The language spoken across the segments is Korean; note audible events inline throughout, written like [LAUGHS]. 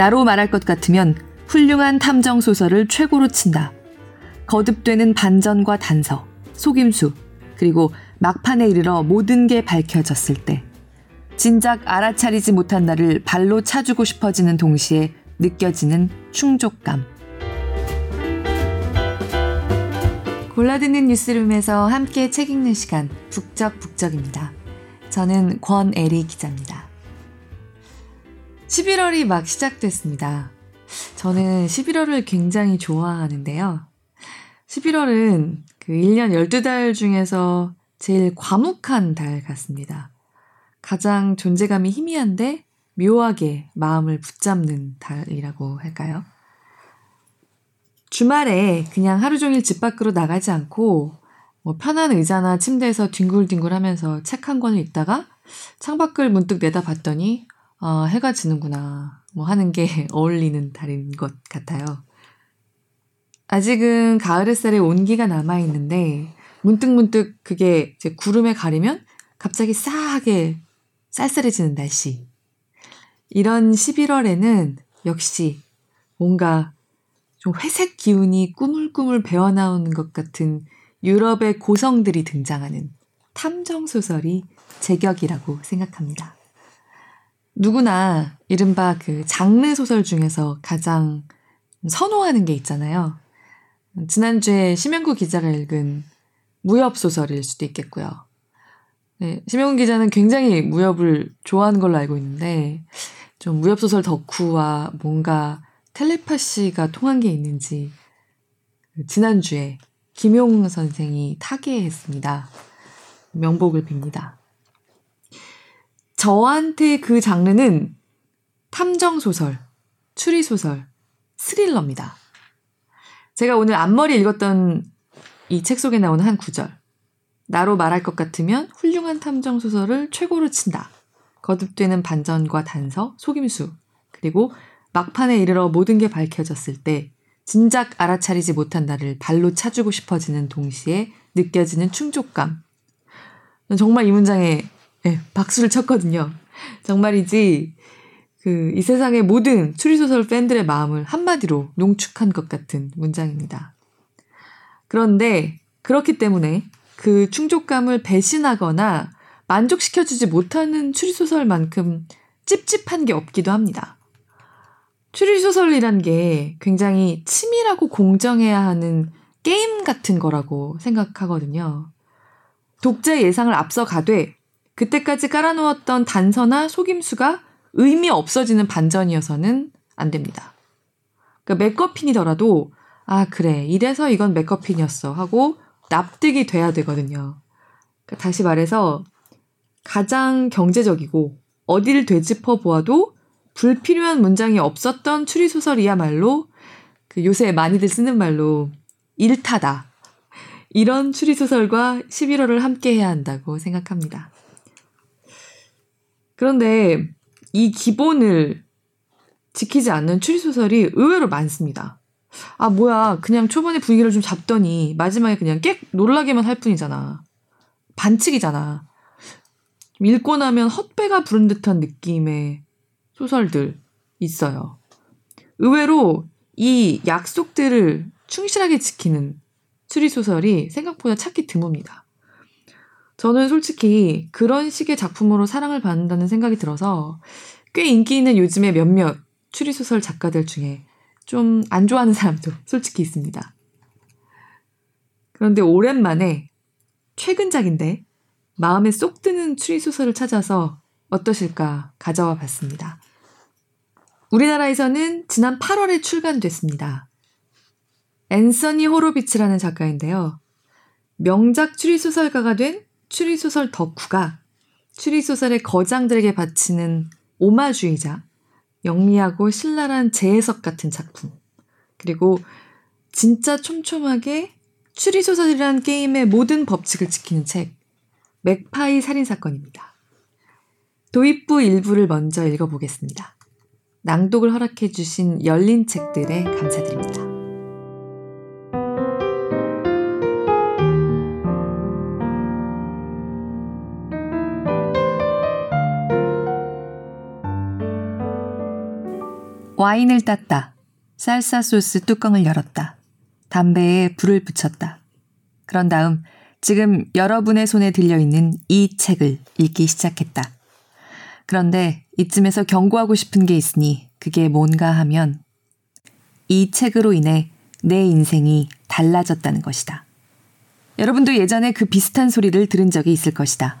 나로 말할 것 같으면 훌륭한 탐정 소설을 최고로 친다. 거듭되는 반전과 단서, 속임수, 그리고 막판에 이르러 모든 게 밝혀졌을 때 진작 알아차리지 못한 나를 발로 차주고 싶어지는 동시에 느껴지는 충족감. 골라듣는 뉴스룸에서 함께 책 읽는 시간 북적북적입니다. 저는 권애리 기자입니다. 11월이 막 시작됐습니다. 저는 11월을 굉장히 좋아하는데요. 11월은 그 1년 12달 중에서 제일 과묵한 달 같습니다. 가장 존재감이 희미한데 묘하게 마음을 붙잡는 달이라고 할까요? 주말에 그냥 하루 종일 집 밖으로 나가지 않고 뭐 편한 의자나 침대에서 뒹굴뒹굴 하면서 책 한 권을 읽다가 창밖을 문득 내다봤더니 아, 해가 지는구나 뭐 하는 게 [LAUGHS] 어울리는 달인 것 같아요. 아직은 가을 햇살의 온기가 남아있는데 문득문득 그게 이제 구름에 가리면 갑자기 싸하게 쌀쌀해지는 날씨. 이런 11월에는 역시 뭔가 좀 회색 기운이 꾸물꾸물 배어나오는 것 같은 유럽의 고성들이 등장하는 탐정소설이 제격이라고 생각합니다. 누구나 이른바 그 장르 소설 중에서 가장 선호하는 게 있잖아요. 지난주에 심영구 기자가 읽은 무협 소설일 수도 있겠고요. 네, 심영구 기자는 굉장히 무협을 좋아하는 걸로 알고 있는데 좀 무협 소설 덕후와 뭔가 텔레파시가 통한 게 있는지 지난주에 김용 선생이 타계했습니다. 명복을 빕니다. 저한테 그 장르는 탐정소설, 추리소설, 스릴러입니다. 제가 오늘 앞머리 읽었던 이 책 속에 나오는 한 구절. 나로 말할 것 같으면 훌륭한 탐정소설을 최고로 친다. 거듭되는 반전과 단서, 속임수, 그리고 막판에 이르러 모든 게 밝혀졌을 때 진작 알아차리지 못한 나를 발로 차주고 싶어지는 동시에 느껴지는 충족감. 정말 이 문장에 네, 박수를 쳤거든요. 정말이지 그 이 세상의 모든 추리소설 팬들의 마음을 한마디로 농축한 것 같은 문장입니다. 그런데 그렇기 때문에 그 충족감을 배신하거나 만족시켜주지 못하는 추리소설만큼 찝찝한 게 없기도 합니다. 추리소설이란 게 굉장히 치밀하고 공정해야 하는 게임 같은 거라고 생각하거든요. 독자의 예상을 앞서 가되 그때까지 깔아놓았던 단서나 속임수가 의미 없어지는 반전이어서는 안 됩니다. 그러니까 맥커핀이더라도 아 그래 이래서 이건 맥커핀이었어 하고 납득이 돼야 되거든요. 그러니까 다시 말해서 가장 경제적이고 어디를 되짚어 보아도 불필요한 문장이 없었던 추리소설이야말로 그 요새 많이들 쓰는 말로 일타다. 이런 추리소설과 11월을 함께 해야 한다고 생각합니다. 그런데 이 기본을 지키지 않는 추리소설이 의외로 많습니다. 아, 뭐야. 그냥 초반에 분위기를 좀 잡더니 마지막에 그냥 깨 놀라게만 할 뿐이잖아. 반칙이잖아. 읽고 나면 헛배가 부른 듯한 느낌의 소설들 있어요. 의외로 이 약속들을 충실하게 지키는 추리소설이 생각보다 찾기 드뭅니다. 저는 솔직히 그런 식의 작품으로 사랑을 받는다는 생각이 들어서 꽤 인기 있는 요즘의 몇몇 추리소설 작가들 중에 좀 안 좋아하는 사람도 [LAUGHS] 솔직히 있습니다. 그런데 오랜만에 최근작인데 마음에 쏙 드는 추리소설을 찾아서 어떠실까 가져와 봤습니다. 우리나라에서는 지난 8월에 출간됐습니다. 앤서니 호로비츠라는 작가인데요. 명작 추리소설가가 된 추리소설 덕후가 추리소설의 거장들에게 바치는 오마주의자, 영리하고 신랄한 재해석 같은 작품, 그리고 진짜 촘촘하게 추리소설이란 게임의 모든 법칙을 지키는 책, 맥파이 살인사건입니다. 도입부 일부를 먼저 읽어보겠습니다. 낭독을 허락해주신 열린 책들에 감사드립니다. 와인을 땄다. 쌀사 소스 뚜껑을 열었다. 담배에 불을 붙였다. 그런 다음 지금 여러분의 손에 들려있는 이 책을 읽기 시작했다. 그런데 이쯤에서 경고하고 싶은 게 있으니 그게 뭔가 하면 이 책으로 인해 내 인생이 달라졌다는 것이다. 여러분도 예전에 그 비슷한 소리를 들은 적이 있을 것이다.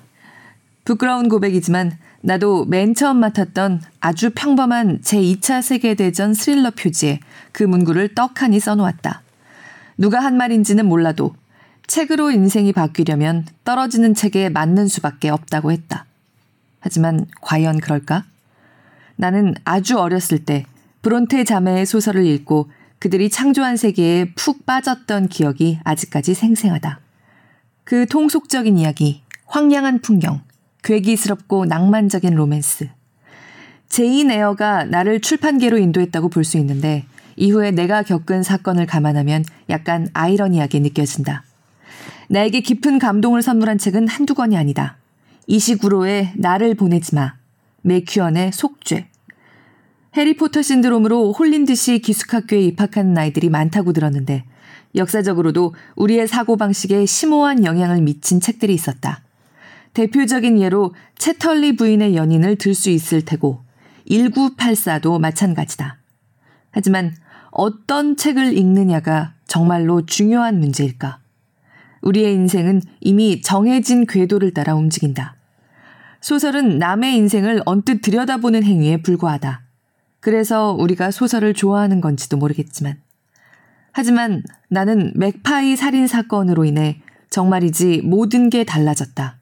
부끄러운 고백이지만 나도 맨 처음 맡았던 아주 평범한 제2차 세계대전 스릴러 표지에 그 문구를 떡하니 써놓았다. 누가 한 말인지는 몰라도 책으로 인생이 바뀌려면 떨어지는 책에 맞는 수밖에 없다고 했다. 하지만 과연 그럴까? 나는 아주 어렸을 때 브론테 자매의 소설을 읽고 그들이 창조한 세계에 푹 빠졌던 기억이 아직까지 생생하다. 그 통속적인 이야기, 황량한 풍경, 괴기스럽고 낭만적인 로맨스. 제인 에어가 나를 출판계로 인도했다고 볼 수 있는데 이후에 내가 겪은 사건을 감안하면 약간 아이러니하게 느껴진다. 나에게 깊은 감동을 선물한 책은 한두 권이 아니다. 이시구로의 나를 보내지 마. 맥큐언의 속죄. 해리포터 신드롬으로 홀린 듯이 기숙학교에 입학하는 아이들이 많다고 들었는데 역사적으로도 우리의 사고방식에 심오한 영향을 미친 책들이 있었다. 대표적인 예로 채털리 부인의 연인을 들 수 있을 테고 1984도 마찬가지다. 하지만 어떤 책을 읽느냐가 정말로 중요한 문제일까? 우리의 인생은 이미 정해진 궤도를 따라 움직인다. 소설은 남의 인생을 언뜻 들여다보는 행위에 불과하다. 그래서 우리가 소설을 좋아하는 건지도 모르겠지만. 하지만 나는 맥파이 살인 사건으로 인해 정말이지 모든 게 달라졌다.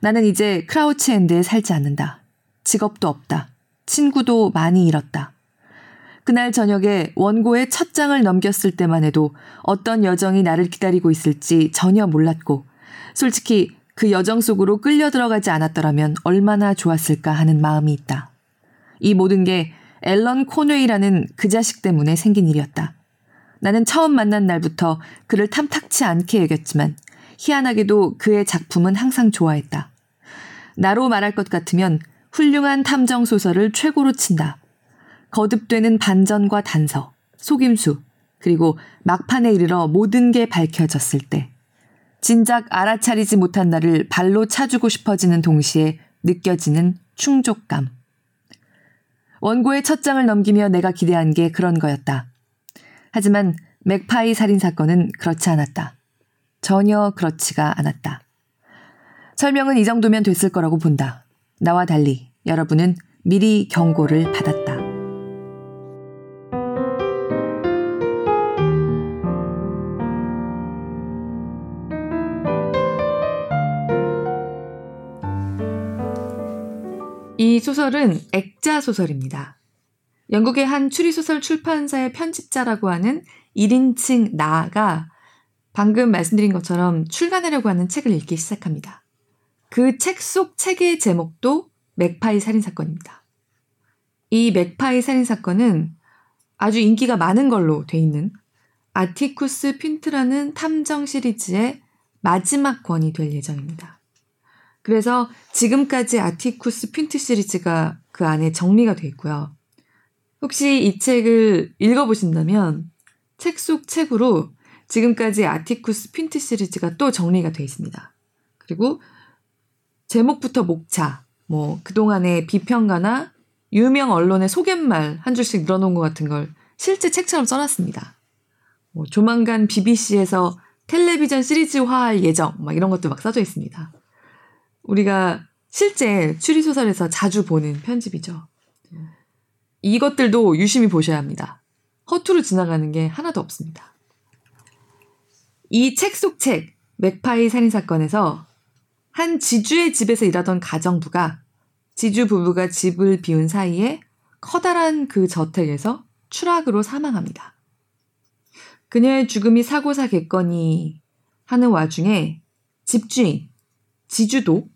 나는 이제 크라우치 엔드에 살지 않는다. 직업도 없다. 친구도 많이 잃었다. 그날 저녁에 원고의 첫 장을 넘겼을 때만 해도 어떤 여정이 나를 기다리고 있을지 전혀 몰랐고, 솔직히 그 여정 속으로 끌려 들어가지 않았더라면 얼마나 좋았을까 하는 마음이 있다. 이 모든 게 앨런 코웨이라는 그 자식 때문에 생긴 일이었다. 나는 처음 만난 날부터 그를 탐탁치 않게 여겼지만 희한하게도 그의 작품은 항상 좋아했다. 나로 말할 것 같으면 훌륭한 탐정 소설을 최고로 친다. 거듭되는 반전과 단서, 속임수, 그리고 막판에 이르러 모든 게 밝혀졌을 때 진작 알아차리지 못한 나를 발로 차주고 싶어지는 동시에 느껴지는 충족감. 원고의 첫 장을 넘기며 내가 기대한 게 그런 거였다. 하지만 맥파이 살인 사건은 그렇지 않았다. 전혀 그렇지가 않았다. 설명은 이 정도면 됐을 거라고 본다. 나와 달리 여러분은 미리 경고를 받았다. 이 소설은 액자 소설입니다. 영국의 한 추리소설 출판사의 편집자라고 하는 1인칭 나가 방금 말씀드린 것처럼 출간하려고 하는 책을 읽기 시작합니다. 그 책 속 책의 제목도 맥파이 살인사건입니다. 이 맥파이 살인사건은 아주 인기가 많은 걸로 돼 있는 아티쿠스 핀트라는 탐정 시리즈의 마지막 권이 될 예정입니다. 그래서 지금까지 아티쿠스 핀트 시리즈가 그 안에 정리가 돼 있고요. 혹시 이 책을 읽어보신다면 책 속 책으로 지금까지 아티쿠스 핀트 시리즈가 또 정리가 돼 있습니다. 그리고 제목부터 목차, 뭐 그동안의 비평가나 유명 언론의 소개말 한 줄씩 늘어놓은 것 같은 걸 실제 책처럼 써놨습니다. 뭐 조만간 BBC에서 텔레비전 시리즈화할 예정, 막 이런 것도 막 써져 있습니다. 우리가 실제 추리소설에서 자주 보는 편집이죠. 이것들도 유심히 보셔야 합니다. 허투루 지나가는 게 하나도 없습니다. 이 책 속 책, 맥파이 살인 사건에서 한 지주의 집에서 일하던 가정부가 지주 부부가 집을 비운 사이에 커다란 그 저택에서 추락으로 사망합니다. 그녀의 죽음이 사고사겠거니 하는 와중에 집주인, 지주도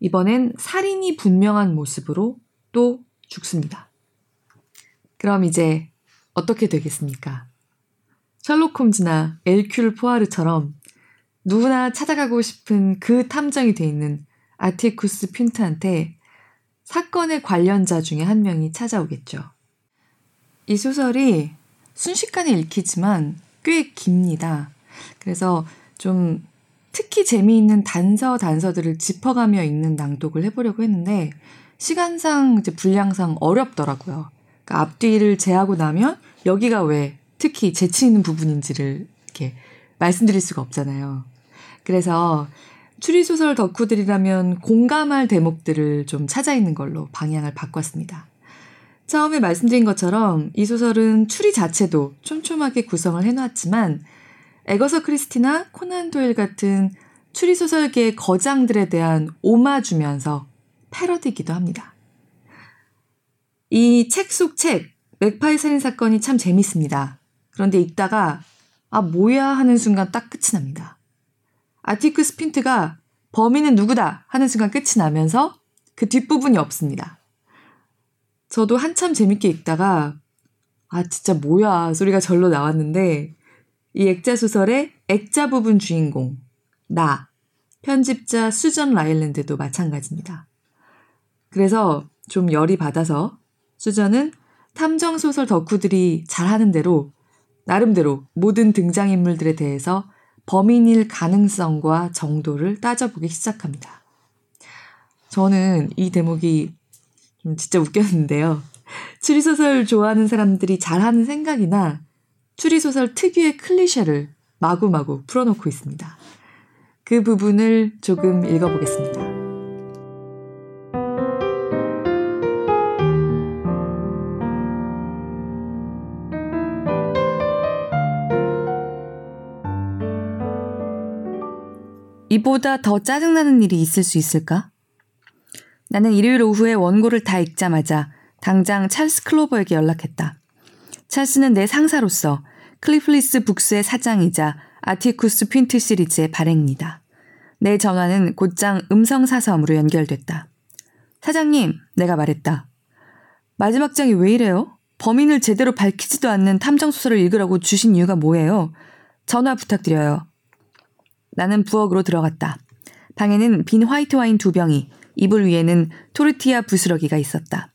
이번엔 살인이 분명한 모습으로 또 죽습니다. 그럼 이제 어떻게 되겠습니까? 셜록 홈즈나 엘큐르 포아르처럼 누구나 찾아가고 싶은 그 탐정이 돼 있는 아티쿠스 핀트한테 사건의 관련자 중에 한 명이 찾아오겠죠. 이 소설이 순식간에 읽히지만 꽤 깁니다. 그래서 좀 특히 재미있는 단서 단서들을 짚어가며 읽는 낭독을 해보려고 했는데 시간상 이제 분량상 어렵더라고요. 그러니까 앞뒤를 제하고 나면 여기가 왜 특히 재치 있는 부분인지를 이렇게 말씀드릴 수가 없잖아요. 그래서 추리소설 덕후들이라면 공감할 대목들을 좀 찾아 있는 걸로 방향을 바꿨습니다. 처음에 말씀드린 것처럼 이 소설은 추리 자체도 촘촘하게 구성을 해놨지만 에거서 크리스티나 코난 도일 같은 추리 소설계의 거장들에 대한 오마주면서 패러디기도 합니다. 이 책 속 책, 맥파이 살인 사건이 참 재밌습니다. 그런데 읽다가 아 뭐야 하는 순간 딱 끝이 납니다. 아티크 스핀트가 범인은 누구다 하는 순간 끝이 나면서 그 뒷부분이 없습니다. 저도 한참 재밌게 읽다가 아 진짜 뭐야 소리가 절로 나왔는데 이 액자 소설의 액자 부분 주인공 나 편집자 수전 라일랜드도 마찬가지입니다. 그래서 좀 열이 받아서 수전은 탐정 소설 덕후들이 잘하는 대로 나름대로 모든 등장인물들에 대해서 범인일 가능성과 정도를 따져보기 시작합니다. 저는 이 대목이 좀 진짜 웃겼는데요. 추리소설 좋아하는 사람들이 잘하는 생각이나 추리소설 특유의 클리셰를 마구마구 풀어놓고 있습니다. 그 부분을 조금 읽어보겠습니다. 이보다 더 짜증나는 일이 있을 수 있을까? 나는 일요일 오후에 원고를 다 읽자마자 당장 찰스 클로버에게 연락했다. 찰스는 내 상사로서 클로버리프 북스의 사장이자 아티쿠스 핀트 시리즈의 발행인이다. 내 전화는 곧장 음성사서함으로 연결됐다. 사장님, 내가 말했다. 마지막 장이 왜 이래요? 범인을 제대로 밝히지도 않는 탐정소설을 읽으라고 주신 이유가 뭐예요? 전화 부탁드려요. 나는 부엌으로 들어갔다. 방에는 빈 화이트 와인 두 병이, 이불 위에는 토르티아 부스러기가 있었다.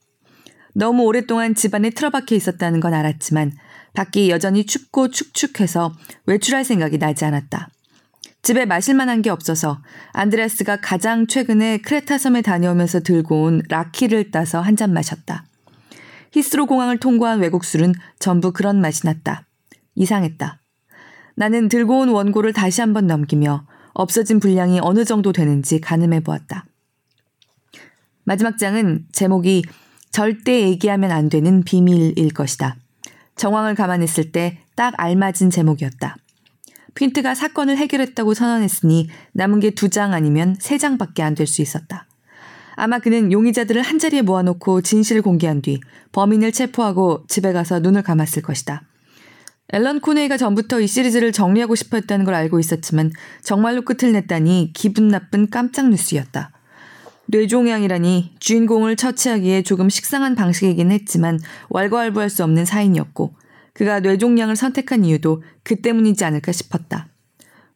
너무 오랫동안 집안에 틀어박혀 있었다는 건 알았지만 밖이 여전히 춥고 축축해서 외출할 생각이 나지 않았다. 집에 마실 만한 게 없어서 안드레스가 가장 최근에 크레타 섬에 다녀오면서 들고 온 라키를 따서 한 잔 마셨다. 히스로 공항을 통과한 외국 술은 전부 그런 맛이 났다. 이상했다. 나는 들고 온 원고를 다시 한번 넘기며 없어진 분량이 어느 정도 되는지 가늠해 보았다. 마지막 장은 제목이 절대 얘기하면 안 되는 비밀일 것이다. 정황을 감안했을 때 딱 알맞은 제목이었다. 핀트가 사건을 해결했다고 선언했으니 남은 게 두 장 아니면 세 장밖에 안 될 수 있었다. 아마 그는 용의자들을 한자리에 모아놓고 진실을 공개한 뒤 범인을 체포하고 집에 가서 눈을 감았을 것이다. 앨런 코네이가 전부터 이 시리즈를 정리하고 싶어 했다는 걸 알고 있었지만 정말로 끝을 냈다니 기분 나쁜 깜짝 뉴스였다. 뇌종양이라니 주인공을 처치하기에 조금 식상한 방식이긴 했지만 왈가왈부할 수 없는 사인이었고 그가 뇌종양을 선택한 이유도 그 때문이지 않을까 싶었다.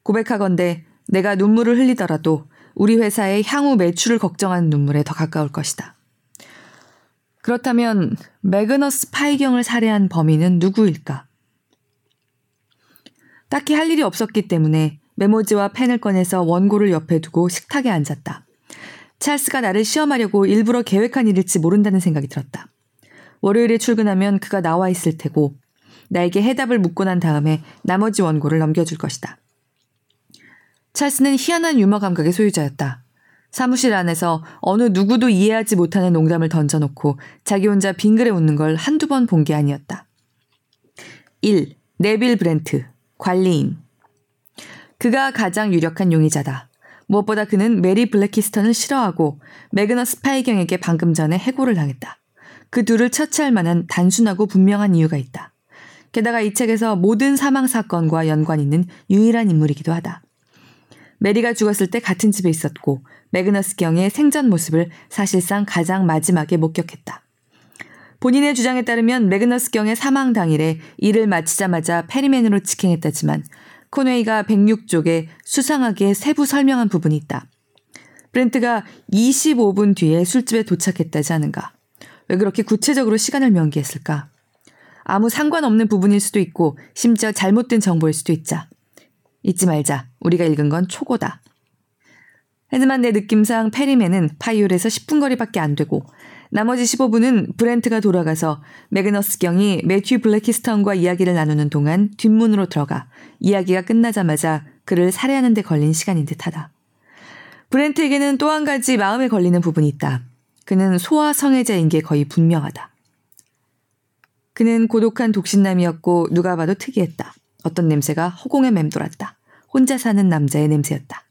고백하건대 내가 눈물을 흘리더라도 우리 회사의 향후 매출을 걱정하는 눈물에 더 가까울 것이다. 그렇다면 매그너스 파이경을 살해한 범인은 누구일까? 딱히 할 일이 없었기 때문에 메모지와 펜을 꺼내서 원고를 옆에 두고 식탁에 앉았다. 찰스가 나를 시험하려고 일부러 계획한 일일지 모른다는 생각이 들었다. 월요일에 출근하면 그가 나와 있을 테고 나에게 해답을 묻고 난 다음에 나머지 원고를 넘겨줄 것이다. 찰스는 희한한 유머 감각의 소유자였다. 사무실 안에서 어느 누구도 이해하지 못하는 농담을 던져놓고 자기 혼자 빙그레 웃는 걸 한두 번 본 게 아니었다. 1. 네빌 브렌트, 관리인. 그가 가장 유력한 용의자다. 무엇보다 그는 메리 블래키스턴을 싫어하고 매그너스 파이 경에게 방금 전에 해고를 당했다. 그 둘을 처치할 만한 단순하고 분명한 이유가 있다. 게다가 이 책에서 모든 사망 사건과 연관 있는 유일한 인물이기도 하다. 메리가 죽었을 때 같은 집에 있었고 매그너스 경의 생전 모습을 사실상 가장 마지막에 목격했다. 본인의 주장에 따르면 매그너스 경의 사망 당일에 일을 마치자마자 페리맨으로 직행했다지만 코네이가 106쪽에 수상하게 세부 설명한 부분이 있다. 브렌트가 25분 뒤에 술집에 도착했다지 않은가? 왜 그렇게 구체적으로 시간을 명기했을까? 아무 상관없는 부분일 수도 있고 심지어 잘못된 정보일 수도 있자. 잊지 말자. 우리가 읽은 건 초고다. 하지만 내 느낌상 페리맨은 파이올에서 10분 거리밖에 안 되고 나머지 15분은 브렌트가 돌아가서 매그너스 경이 매튜 블랙키스턴과 이야기를 나누는 동안 뒷문으로 들어가 이야기가 끝나자마자 그를 살해하는 데 걸린 시간인 듯하다. 브렌트에게는 또 한 가지 마음에 걸리는 부분이 있다. 그는 소아 성애자인 게 거의 분명하다. 그는 고독한 독신남이었고 누가 봐도 특이했다. 어떤 냄새가 허공에 맴돌았다. 혼자 사는 남자의 냄새였다.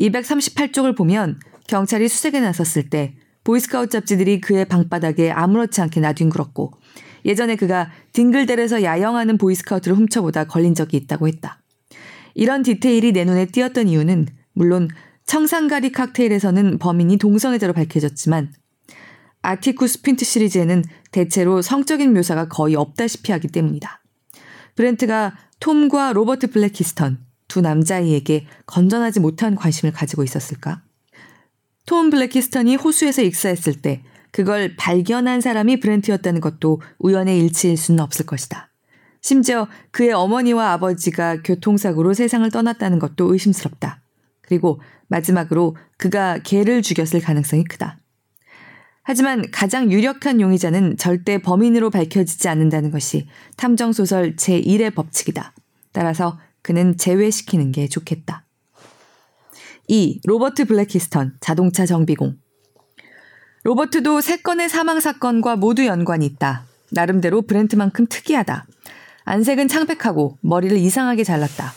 238쪽을 보면 경찰이 수색에 나섰을 때 보이스카우트 잡지들이 그의 방바닥에 아무렇지 않게 나뒹굴었고 예전에 그가 딩글델에서 야영하는 보이스카우트를 훔쳐보다 걸린 적이 있다고 했다. 이런 디테일이 내 눈에 띄었던 이유는 물론 청산가리 칵테일에서는 범인이 동성애자로 밝혀졌지만 아티쿠스 핀트 시리즈에는 대체로 성적인 묘사가 거의 없다시피 하기 때문이다. 브렌트가 톰과 로버트 블래키스턴 두 남자아이에게 건전하지 못한 관심을 가지고 있었을까? 톰 블래키스턴이 호수에서 익사했을 때 그걸 발견한 사람이 브렌트였다는 것도 우연의 일치일 수는 없을 것이다. 심지어 그의 어머니와 아버지가 교통사고로 세상을 떠났다는 것도 의심스럽다. 그리고 마지막으로 그가 개를 죽였을 가능성이 크다. 하지만 가장 유력한 용의자는 절대 범인으로 밝혀지지 않는다는 것이 탐정소설 제1의 법칙이다. 따라서 그는 제외시키는 게 좋겠다. 2. 로버트 블랙히스턴 자동차 정비공 로버트도 세 건의 사망 사건과 모두 연관이 있다. 나름대로 브렌트만큼 특이하다. 안색은 창백하고 머리를 이상하게 잘랐다.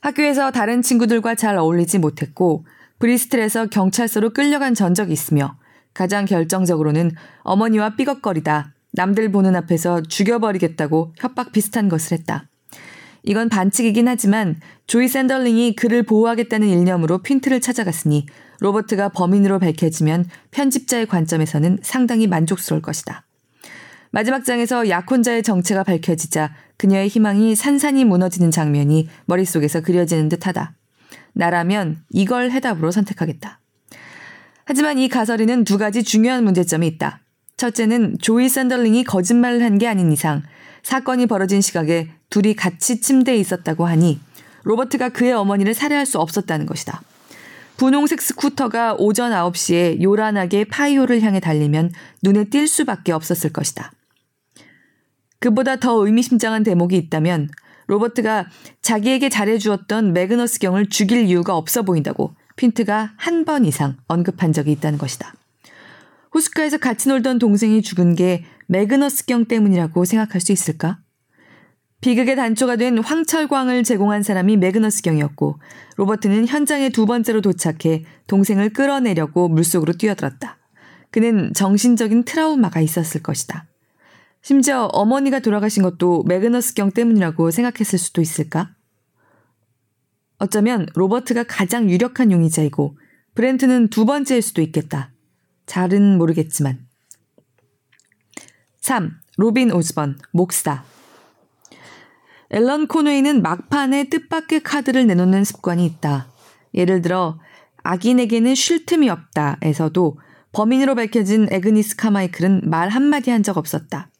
학교에서 다른 친구들과 잘 어울리지 못했고 브리스틀에서 경찰서로 끌려간 전적이 있으며 가장 결정적으로는 어머니와 삐걱거리다 남들 보는 앞에서 죽여버리겠다고 협박 비슷한 것을 했다. 이건 반칙이긴 하지만 조이 샌덜링이 그를 보호하겠다는 일념으로 핀트를 찾아갔으니 로버트가 범인으로 밝혀지면 편집자의 관점에서는 상당히 만족스러울 것이다. 마지막 장에서 약혼자의 정체가 밝혀지자 그녀의 희망이 산산이 무너지는 장면이 머릿속에서 그려지는 듯하다. 나라면 이걸 해답으로 선택하겠다. 하지만 이 가설에는 두 가지 중요한 문제점이 있다. 첫째는 조이 샌덜링이 거짓말을 한 게 아닌 이상 사건이 벌어진 시각에 둘이 같이 침대에 있었다고 하니 로버트가 그의 어머니를 살해할 수 없었다는 것이다. 분홍색 스쿠터가 오전 9시에 요란하게 파이오를 향해 달리면 눈에 띌 수밖에 없었을 것이다. 그보다 더 의미심장한 대목이 있다면 로버트가 자기에게 잘해주었던 매그너스 경을 죽일 이유가 없어 보인다고 핀트가 한 번 이상 언급한 적이 있다는 것이다. 호숫가에서 같이 놀던 동생이 죽은 게 매그너스경 때문이라고 생각할 수 있을까? 비극의 단초가 된 황철광을 제공한 사람이 매그너스경이었고 로버트는 현장에 두 번째로 도착해 동생을 끌어내려고 물속으로 뛰어들었다. 그는 정신적인 트라우마가 있었을 것이다. 심지어 어머니가 돌아가신 것도 매그너스경 때문이라고 생각했을 수도 있을까? 어쩌면 로버트가 가장 유력한 용의자이고 브렌트는 두 번째일 수도 있겠다. 잘은 모르겠지만. 3. 로빈 오즈번, 목사. 앨런 코웨이는 막판에 뜻밖의 카드를 내놓는 습관이 있다. 예를 들어, 악인에게는 쉴 틈이 없다 에서도 범인으로 밝혀진 애그니스 카마이클은 말 한마디 한 적 없었다.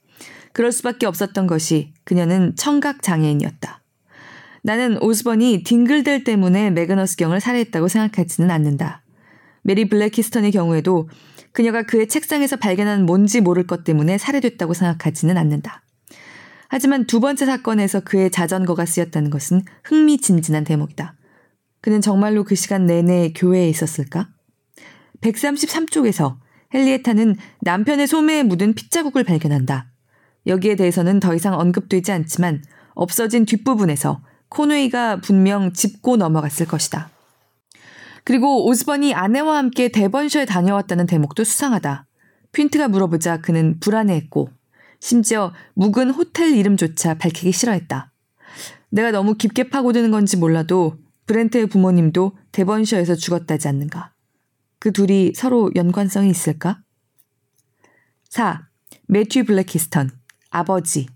그럴 수밖에 없었던 것이 그녀는 청각 장애인이었다. 나는 오즈번이 딩글델 때문에 매그너스 경을 살해했다고 생각하지는 않는다. 메리 블래키스턴의 경우에도 그녀가 그의 책상에서 발견한 뭔지 모를 것 때문에 살해됐다고 생각하지는 않는다. 하지만 두 번째 사건에서 그의 자전거가 쓰였다는 것은 흥미진진한 대목이다. 그는 정말로 그 시간 내내 교회에 있었을까? 133쪽에서 헨리에타는 남편의 소매에 묻은 핏자국을 발견한다. 여기에 대해서는 더 이상 언급되지 않지만 없어진 뒷부분에서 코웨이가 분명 짚고 넘어갔을 것이다. 그리고 오스번이 아내와 함께 대번셔에 다녀왔다는 대목도 수상하다. 핀트가 물어보자 그는 불안해했고 심지어 묵은 호텔 이름조차 밝히기 싫어했다. 내가 너무 깊게 파고드는 건지 몰라도 브렌트의 부모님도 대번셔에서 죽었다지 않는가. 그 둘이 서로 연관성이 있을까? 4. 매튜 블랙히스턴, 아버지.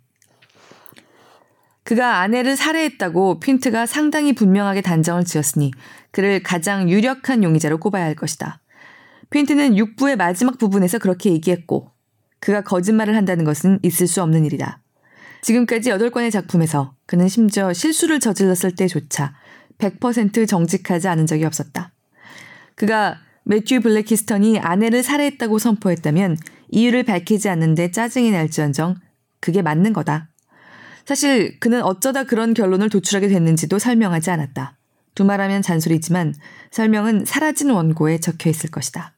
그가 아내를 살해했다고 핀트가 상당히 분명하게 단정을 지었으니 그를 가장 유력한 용의자로 꼽아야 할 것이다. 핀트는 6부의 마지막 부분에서 그렇게 얘기했고 그가 거짓말을 한다는 것은 있을 수 없는 일이다. 지금까지 8권의 작품에서 그는 심지어 실수를 저질렀을 때조차 100% 정직하지 않은 적이 없었다. 그가 매튜 블랙히스턴이 아내를 살해했다고 선포했다면 이유를 밝히지 않는데 짜증이 날지언정 그게 맞는 거다. 사실 그는 어쩌다 그런 결론을 도출하게 됐는지도 설명하지 않았다. 두말하면 잔소리지만 설명은 사라진 원고에 적혀 있을 것이다.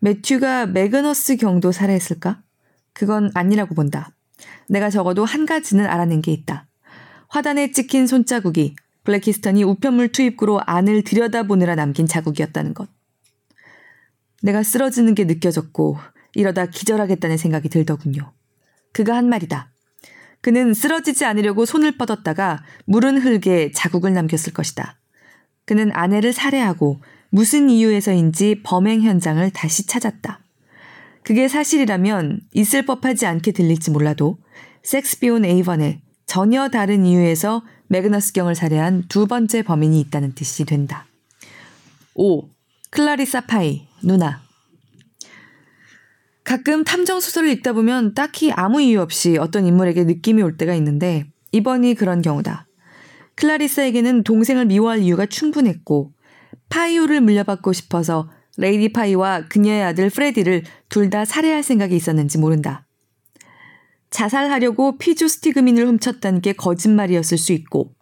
매튜가 매그너스 경도 살해했을까? 그건 아니라고 본다. 내가 적어도 한 가지는 알아낸 게 있다. 화단에 찍힌 손자국이 블랙히스턴이 우편물 투입구로 안을 들여다보느라 남긴 자국이었다는 것. 내가 쓰러지는 게 느껴졌고 이러다 기절하겠다는 생각이 들더군요. 그가 한 말이다. 그는 쓰러지지 않으려고 손을 뻗었다가 물은 흙에 자국을 남겼을 것이다. 그는 아내를 살해하고 무슨 이유에서인지 범행 현장을 다시 찾았다. 그게 사실이라면 있을 법하지 않게 들릴지 몰라도 섹스비온 에이번에 전혀 다른 이유에서 매그너스 경을 살해한 두 번째 범인이 있다는 뜻이 된다. 5. 클라리사 파이, 누나. 가끔 탐정 소설을 읽다 보면 딱히 아무 이유 없이 어떤 인물에게 느낌이 올 때가 있는데 이번이 그런 경우다. 클라리사에게는 동생을 미워할 이유가 충분했고 파이 홀을 물려받고 싶어서 레이디 파이와 그녀의 아들 프레디를 둘 다 살해할 생각이 있었는지 모른다. 자살하려고 피조스티그민을 훔쳤다는 게 거짓말이었을 수 있고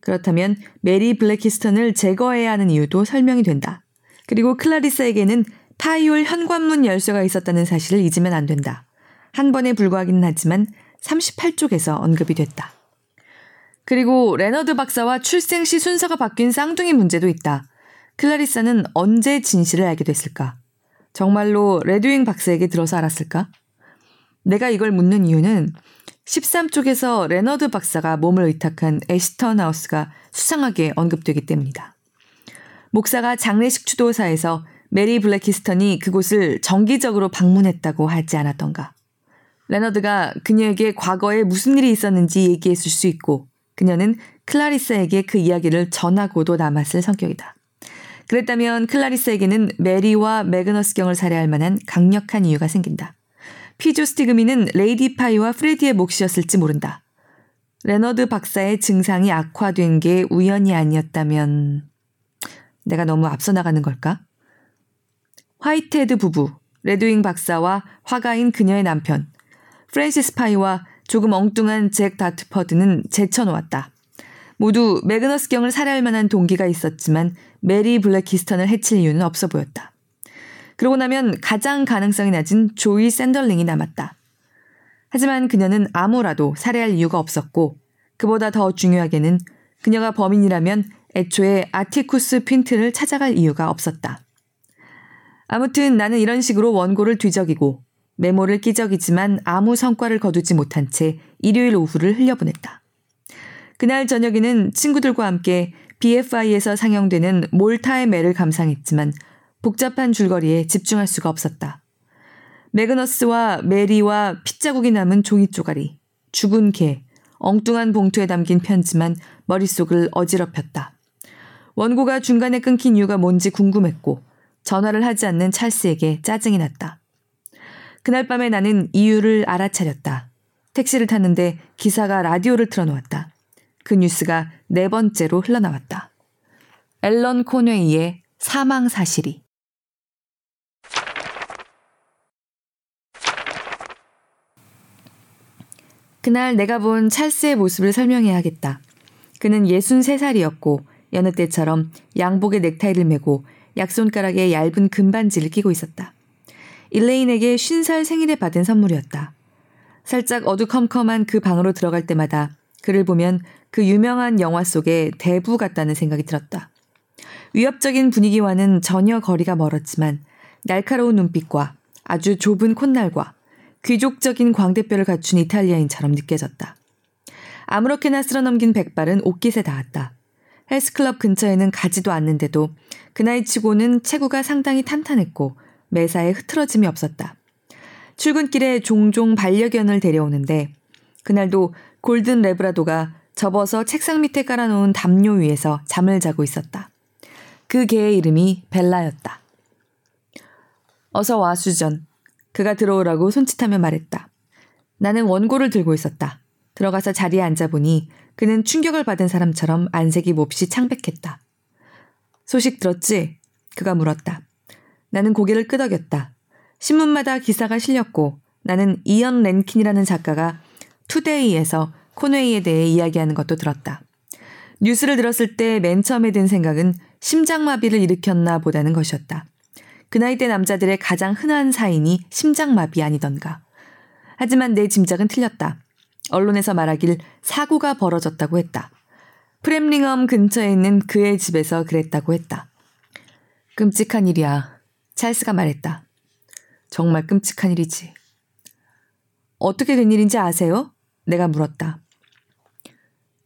그렇다면 메리 블래키스턴을 제거해야 하는 이유도 설명이 된다. 그리고 클라리사에게는 파이 홀 현관문 열쇠가 있었다는 사실을 잊으면 안 된다. 한 번에 불과하기는 하지만 38쪽에서 언급이 됐다. 그리고 레너드 박사와 출생 시 순서가 바뀐 쌍둥이 문제도 있다. 클라리사는 언제 진실을 알게 됐을까? 정말로 레드윙 박사에게 들어서 알았을까? 내가 이걸 묻는 이유는 13쪽에서 레너드 박사가 몸을 의탁한 애시턴 하우스가 수상하게 언급되기 때문이다. 목사가 장례식 추도사에서 메리 블래키스턴이 그곳을 정기적으로 방문했다고 하지 않았던가. 레너드가 그녀에게 과거에 무슨 일이 있었는지 얘기했을 수 있고 그녀는 클라리사에게 그 이야기를 전하고도 남았을 성격이다. 그랬다면 클라리사에게는 메리와 매그너스경을 살해할 만한 강력한 이유가 생긴다. 피조스티그민은 레이디 파이와 프레디의 몫이었을지 모른다. 레너드 박사의 증상이 악화된 게 우연이 아니었다면 내가 너무 앞서 나가는 걸까? 화이트헤드 부부, 레드윙 박사와 화가인 그녀의 남편, 프랜시스 파이와 조금 엉뚱한 잭 다트퍼드는 제쳐놓았다. 모두 매그너스 경을 살해할 만한 동기가 있었지만 메리 블래키스턴을 해칠 이유는 없어 보였다. 그러고 나면 가장 가능성이 낮은 조이 샌들링이 남았다. 하지만 그녀는 아무라도 살해할 이유가 없었고 그보다 더 중요하게는 그녀가 범인이라면 애초에 아티쿠스 핀트를 찾아갈 이유가 없었다. 아무튼 나는 이런 식으로 원고를 뒤적이고 메모를 끼적이지만 아무 성과를 거두지 못한 채 일요일 오후를 흘려보냈다. 그날 저녁에는 친구들과 함께 BFI에서 상영되는 몰타의 매를 감상했지만 복잡한 줄거리에 집중할 수가 없었다. 매그너스와 메리와 핏자국이 남은 종이 쪼가리, 죽은 개, 엉뚱한 봉투에 담긴 편지만 머릿속을 어지럽혔다. 원고가 중간에 끊긴 이유가 뭔지 궁금했고 전화를 하지 않는 찰스에게 짜증이 났다. 그날 밤에 나는 이유를 알아차렸다. 택시를 탔는데 기사가 라디오를 틀어놓았다. 그 뉴스가 네 번째로 흘러나왔다. 앨런 코네이의 사망 사실이. 그날 내가 본 찰스의 모습을 설명해야겠다. 그는 63살이었고 여느 때처럼 양복에 넥타이를 메고 약손가락에 얇은 금반지를 끼고 있었다. 일레인에게 50살 생일에 받은 선물이었다. 살짝 어두컴컴한 그 방으로 들어갈 때마다 그를 보면 그 유명한 영화 속의 대부 같다는 생각이 들었다. 위협적인 분위기와는 전혀 거리가 멀었지만 날카로운 눈빛과 아주 좁은 콧날과 귀족적인 광대뼈를 갖춘 이탈리아인처럼 느껴졌다. 아무렇게나 쓸어넘긴 백발은 옷깃에 닿았다. 헬스클럽 근처에는 가지도 않는데도 그 나이 치고는 체구가 상당히 탄탄했고 매사에 흐트러짐이 없었다. 출근길에 종종 반려견을 데려오는데 그날도 골든 레브라도가 접어서 책상 밑에 깔아놓은 담요 위에서 잠을 자고 있었다. 그 개의 이름이 벨라였다. 어서 와, 수전. 그가 들어오라고 손짓하며 말했다. 나는 원고를 들고 있었다. 들어가서 자리에 앉아보니 그는 충격을 받은 사람처럼 안색이 몹시 창백했다. 소식 들었지? 그가 물었다. 나는 고개를 끄덕였다. 신문마다 기사가 실렸고 나는 이언 랭킨이라는 작가가 투데이에서 코웨이에 대해 이야기하는 것도 들었다. 뉴스를 들었을 때 맨 처음에 든 생각은 심장마비를 일으켰나 보다는 것이었다. 그 나이 대 남자들의 가장 흔한 사인이 심장마비 아니던가. 하지만 내 짐작은 틀렸다. 언론에서 말하길 사고가 벌어졌다고 했다. 프렘링엄 근처에 있는 그의 집에서 그랬다고 했다. 끔찍한 일이야. 찰스가 말했다. 정말 끔찍한 일이지. 어떻게 된 일인지 아세요? 내가 물었다.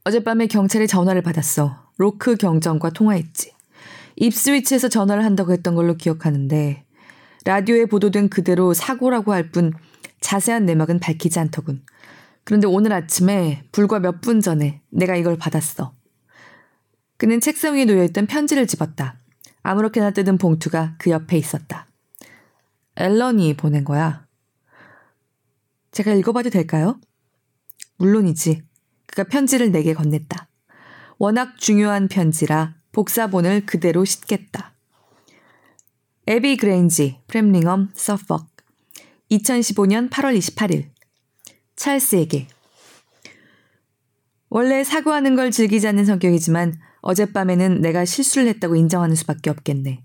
어젯밤에 경찰에 전화를 받았어. 로크 경정과 통화했지. 입스위치에서 전화를 한다고 했던 걸로 기억하는데 라디오에 보도된 그대로 사고라고 할 뿐 자세한 내막은 밝히지 않더군. 그런데 오늘 아침에 불과 몇 분 전에 내가 이걸 받았어. 그는 책상 위에 놓여있던 편지를 집었다. 아무렇게나 뜯은 봉투가 그 옆에 있었다. 앨런이 보낸 거야. 제가 읽어봐도 될까요? 물론이지. 그가 편지를 내게 건넸다. 워낙 중요한 편지라 복사본을 그대로 싣겠다. 에비 그레인지, 프렘링엄, 서퍽. 2015년 8월 28일. 찰스에게. 원래 사과하는 걸 즐기지 않는 성격이지만 어젯밤에는 내가 실수를 했다고 인정하는 수밖에 없겠네.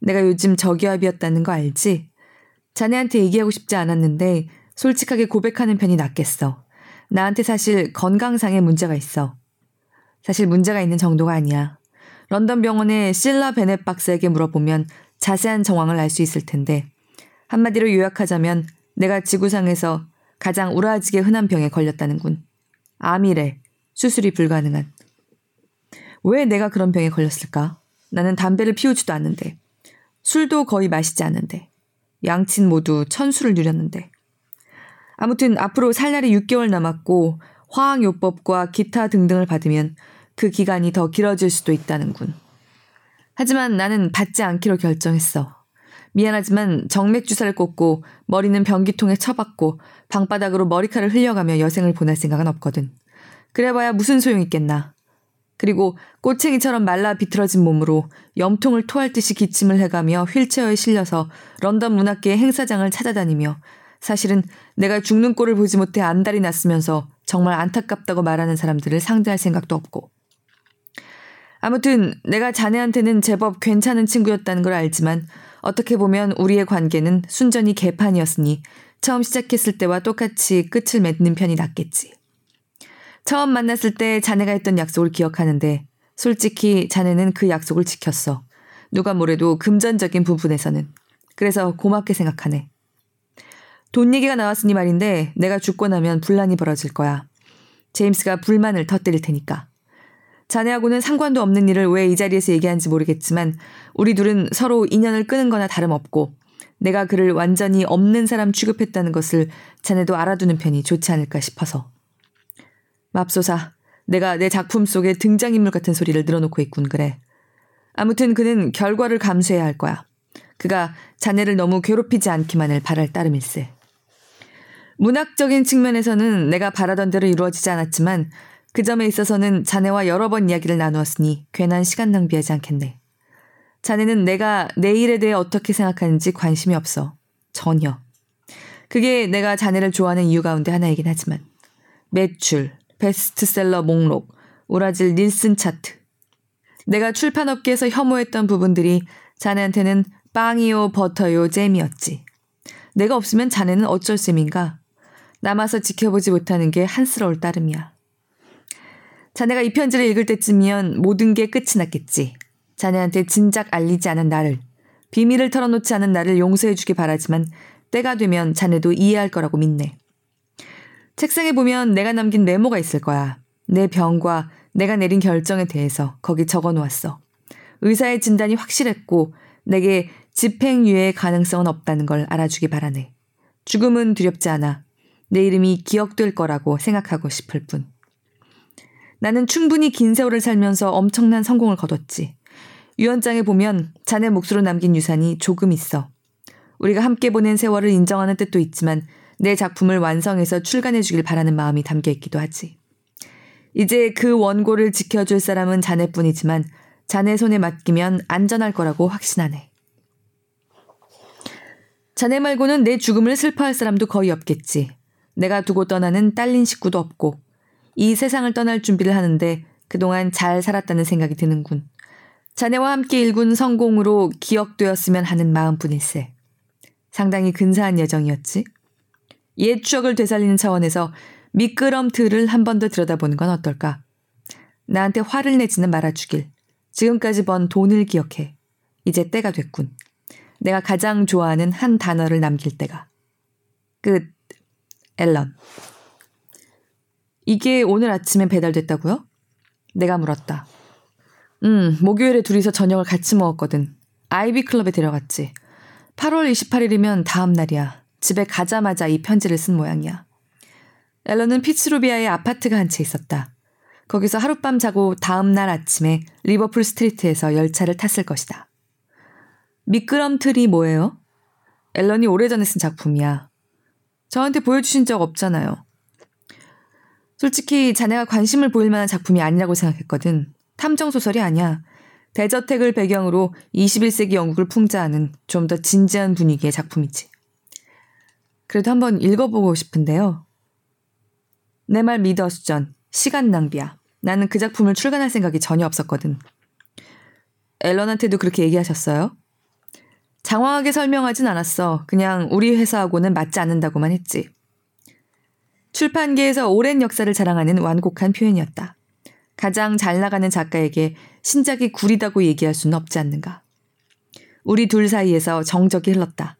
내가 요즘 저기압이었다는 거 알지? 자네한테 얘기하고 싶지 않았는데 솔직하게 고백하는 편이 낫겠어. 나한테 사실 건강상의 문제가 있어. 사실 문제가 있는 정도가 아니야. 런던 병원의 실라 베넷 박사에게 물어보면 자세한 정황을 알 수 있을 텐데 한마디로 요약하자면 내가 지구상에서 가장 우라지게 흔한 병에 걸렸다는군. 암이래. 수술이 불가능한. 왜 내가 그런 병에 걸렸을까? 나는 담배를 피우지도 않는데. 술도 거의 마시지 않는데. 양친 모두 천수를 누렸는데. 아무튼 앞으로 살 날이 6개월 남았고 화학요법과 기타 등등을 받으면 그 기간이 더 길어질 수도 있다는군. 하지만 나는 받지 않기로 결정했어. 미안하지만 정맥 주사를 꽂고 머리는 변기통에 쳐박고 방바닥으로 머리카락을 흘려가며 여생을 보낼 생각은 없거든. 그래봐야 무슨 소용 있겠나. 그리고 꼬챙이처럼 말라 비틀어진 몸으로 염통을 토할 듯이 기침을 해가며 휠체어에 실려서 런던 문학계의 행사장을 찾아다니며 사실은 내가 죽는 꼴을 보지 못해 안달이 났으면서 정말 안타깝다고 말하는 사람들을 상대할 생각도 없고. 아무튼 내가 자네한테는 제법 괜찮은 친구였다는 걸 알지만 어떻게 보면 우리의 관계는 순전히 개판이었으니 처음 시작했을 때와 똑같이 끝을 맺는 편이 낫겠지. 처음 만났을 때 자네가 했던 약속을 기억하는데 솔직히 자네는 그 약속을 지켰어. 누가 뭐래도 금전적인 부분에서는. 그래서 고맙게 생각하네. 돈 얘기가 나왔으니 말인데 내가 죽고 나면 분란이 벌어질 거야. 제임스가 불만을 터뜨릴 테니까. 자네하고는 상관도 없는 일을 왜 이 자리에서 얘기하는지 모르겠지만 우리 둘은 서로 인연을 끄는 거나 다름없고 내가 그를 완전히 없는 사람 취급했다는 것을 자네도 알아두는 편이 좋지 않을까 싶어서. 맙소사, 내가 내 작품 속에 등장인물 같은 소리를 늘어놓고 있군 그래. 아무튼 그는 결과를 감수해야 할 거야. 그가 자네를 너무 괴롭히지 않기만을 바랄 따름일세. 문학적인 측면에서는 내가 바라던 대로 이루어지지 않았지만 그 점에 있어서는 자네와 여러 번 이야기를 나누었으니 괜한 시간 낭비하지 않겠네. 자네는 내가 내 일에 대해 어떻게 생각하는지 관심이 없어. 전혀. 그게 내가 자네를 좋아하는 이유 가운데 하나이긴 하지만. 매출, 베스트셀러 목록, 오라질 닐슨 차트. 내가 출판업계에서 혐오했던 부분들이 자네한테는 빵이요, 버터요, 잼이었지. 내가 없으면 자네는 어쩔 셈인가? 남아서 지켜보지 못하는 게 한스러울 따름이야. 자네가 이 편지를 읽을 때쯤이면 모든 게 끝이 났겠지. 자네한테 진작 알리지 않은 나를, 비밀을 털어놓지 않은 나를 용서해주기 바라지만 때가 되면 자네도 이해할 거라고 믿네. 책상에 보면 내가 남긴 메모가 있을 거야. 내 병과 내가 내린 결정에 대해서 거기 적어 놓았어. 의사의 진단이 확실했고 내게 집행유예 가능성은 없다는 걸 알아주기 바라네. 죽음은 두렵지 않아. 내 이름이 기억될 거라고 생각하고 싶을 뿐. 나는 충분히 긴 세월을 살면서 엄청난 성공을 거뒀지. 유언장에 보면 자네 몫으로 남긴 유산이 조금 있어. 우리가 함께 보낸 세월을 인정하는 뜻도 있지만 내 작품을 완성해서 출간해 주길 바라는 마음이 담겨 있기도 하지. 이제 그 원고를 지켜줄 사람은 자네뿐이지만 자네 손에 맡기면 안전할 거라고 확신하네. 자네 말고는 내 죽음을 슬퍼할 사람도 거의 없겠지. 내가 두고 떠나는 딸린 식구도 없고 이 세상을 떠날 준비를 하는데 그동안 잘 살았다는 생각이 드는군. 자네와 함께 일군 성공으로 기억되었으면 하는 마음뿐일세. 상당히 근사한 여정이었지. 옛 추억을 되살리는 차원에서 미끄럼틀을 한 번 더 들여다보는 건 어떨까? 나한테 화를 내지는 말아주길. 지금까지 번 돈을 기억해. 이제 때가 됐군. 내가 가장 좋아하는 한 단어를 남길 때가. 끝. 앨런. 이게 오늘 아침에 배달됐다고요? 내가 물었다. 음, 목요일에 둘이서 저녁을 같이 먹었거든. 아이비 클럽에 데려갔지. 8월 28일이면 다음 날이야. 집에 가자마자 이 편지를 쓴 모양이야. 앨런은 피츠로비아에 아파트가 한 채 있었다. 거기서 하룻밤 자고 다음 날 아침에 리버풀 스트리트에서 열차를 탔을 것이다. 미끄럼틀이 뭐예요? 앨런이 오래전에 쓴 작품이야. 저한테 보여주신 적 없잖아요. 솔직히 자네가 관심을 보일 만한 작품이 아니라고 생각했거든. 탐정소설이 아니야. 대저택을 배경으로 21세기 영국을 풍자하는 좀 더 진지한 분위기의 작품이지. 그래도 한번 읽어보고 싶은데요. 내 말 믿어, 수전. 시간 낭비야. 나는 그 작품을 출간할 생각이 전혀 없었거든. 앨런한테도 그렇게 얘기하셨어요? 장황하게 설명하진 않았어. 그냥 우리 회사하고는 맞지 않는다고만 했지. 출판계에서 오랜 역사를 자랑하는 완곡한 표현이었다. 가장 잘 나가는 작가에게 신작이 구리다고 얘기할 수는 없지 않는가. 우리 둘 사이에서 정적이 흘렀다.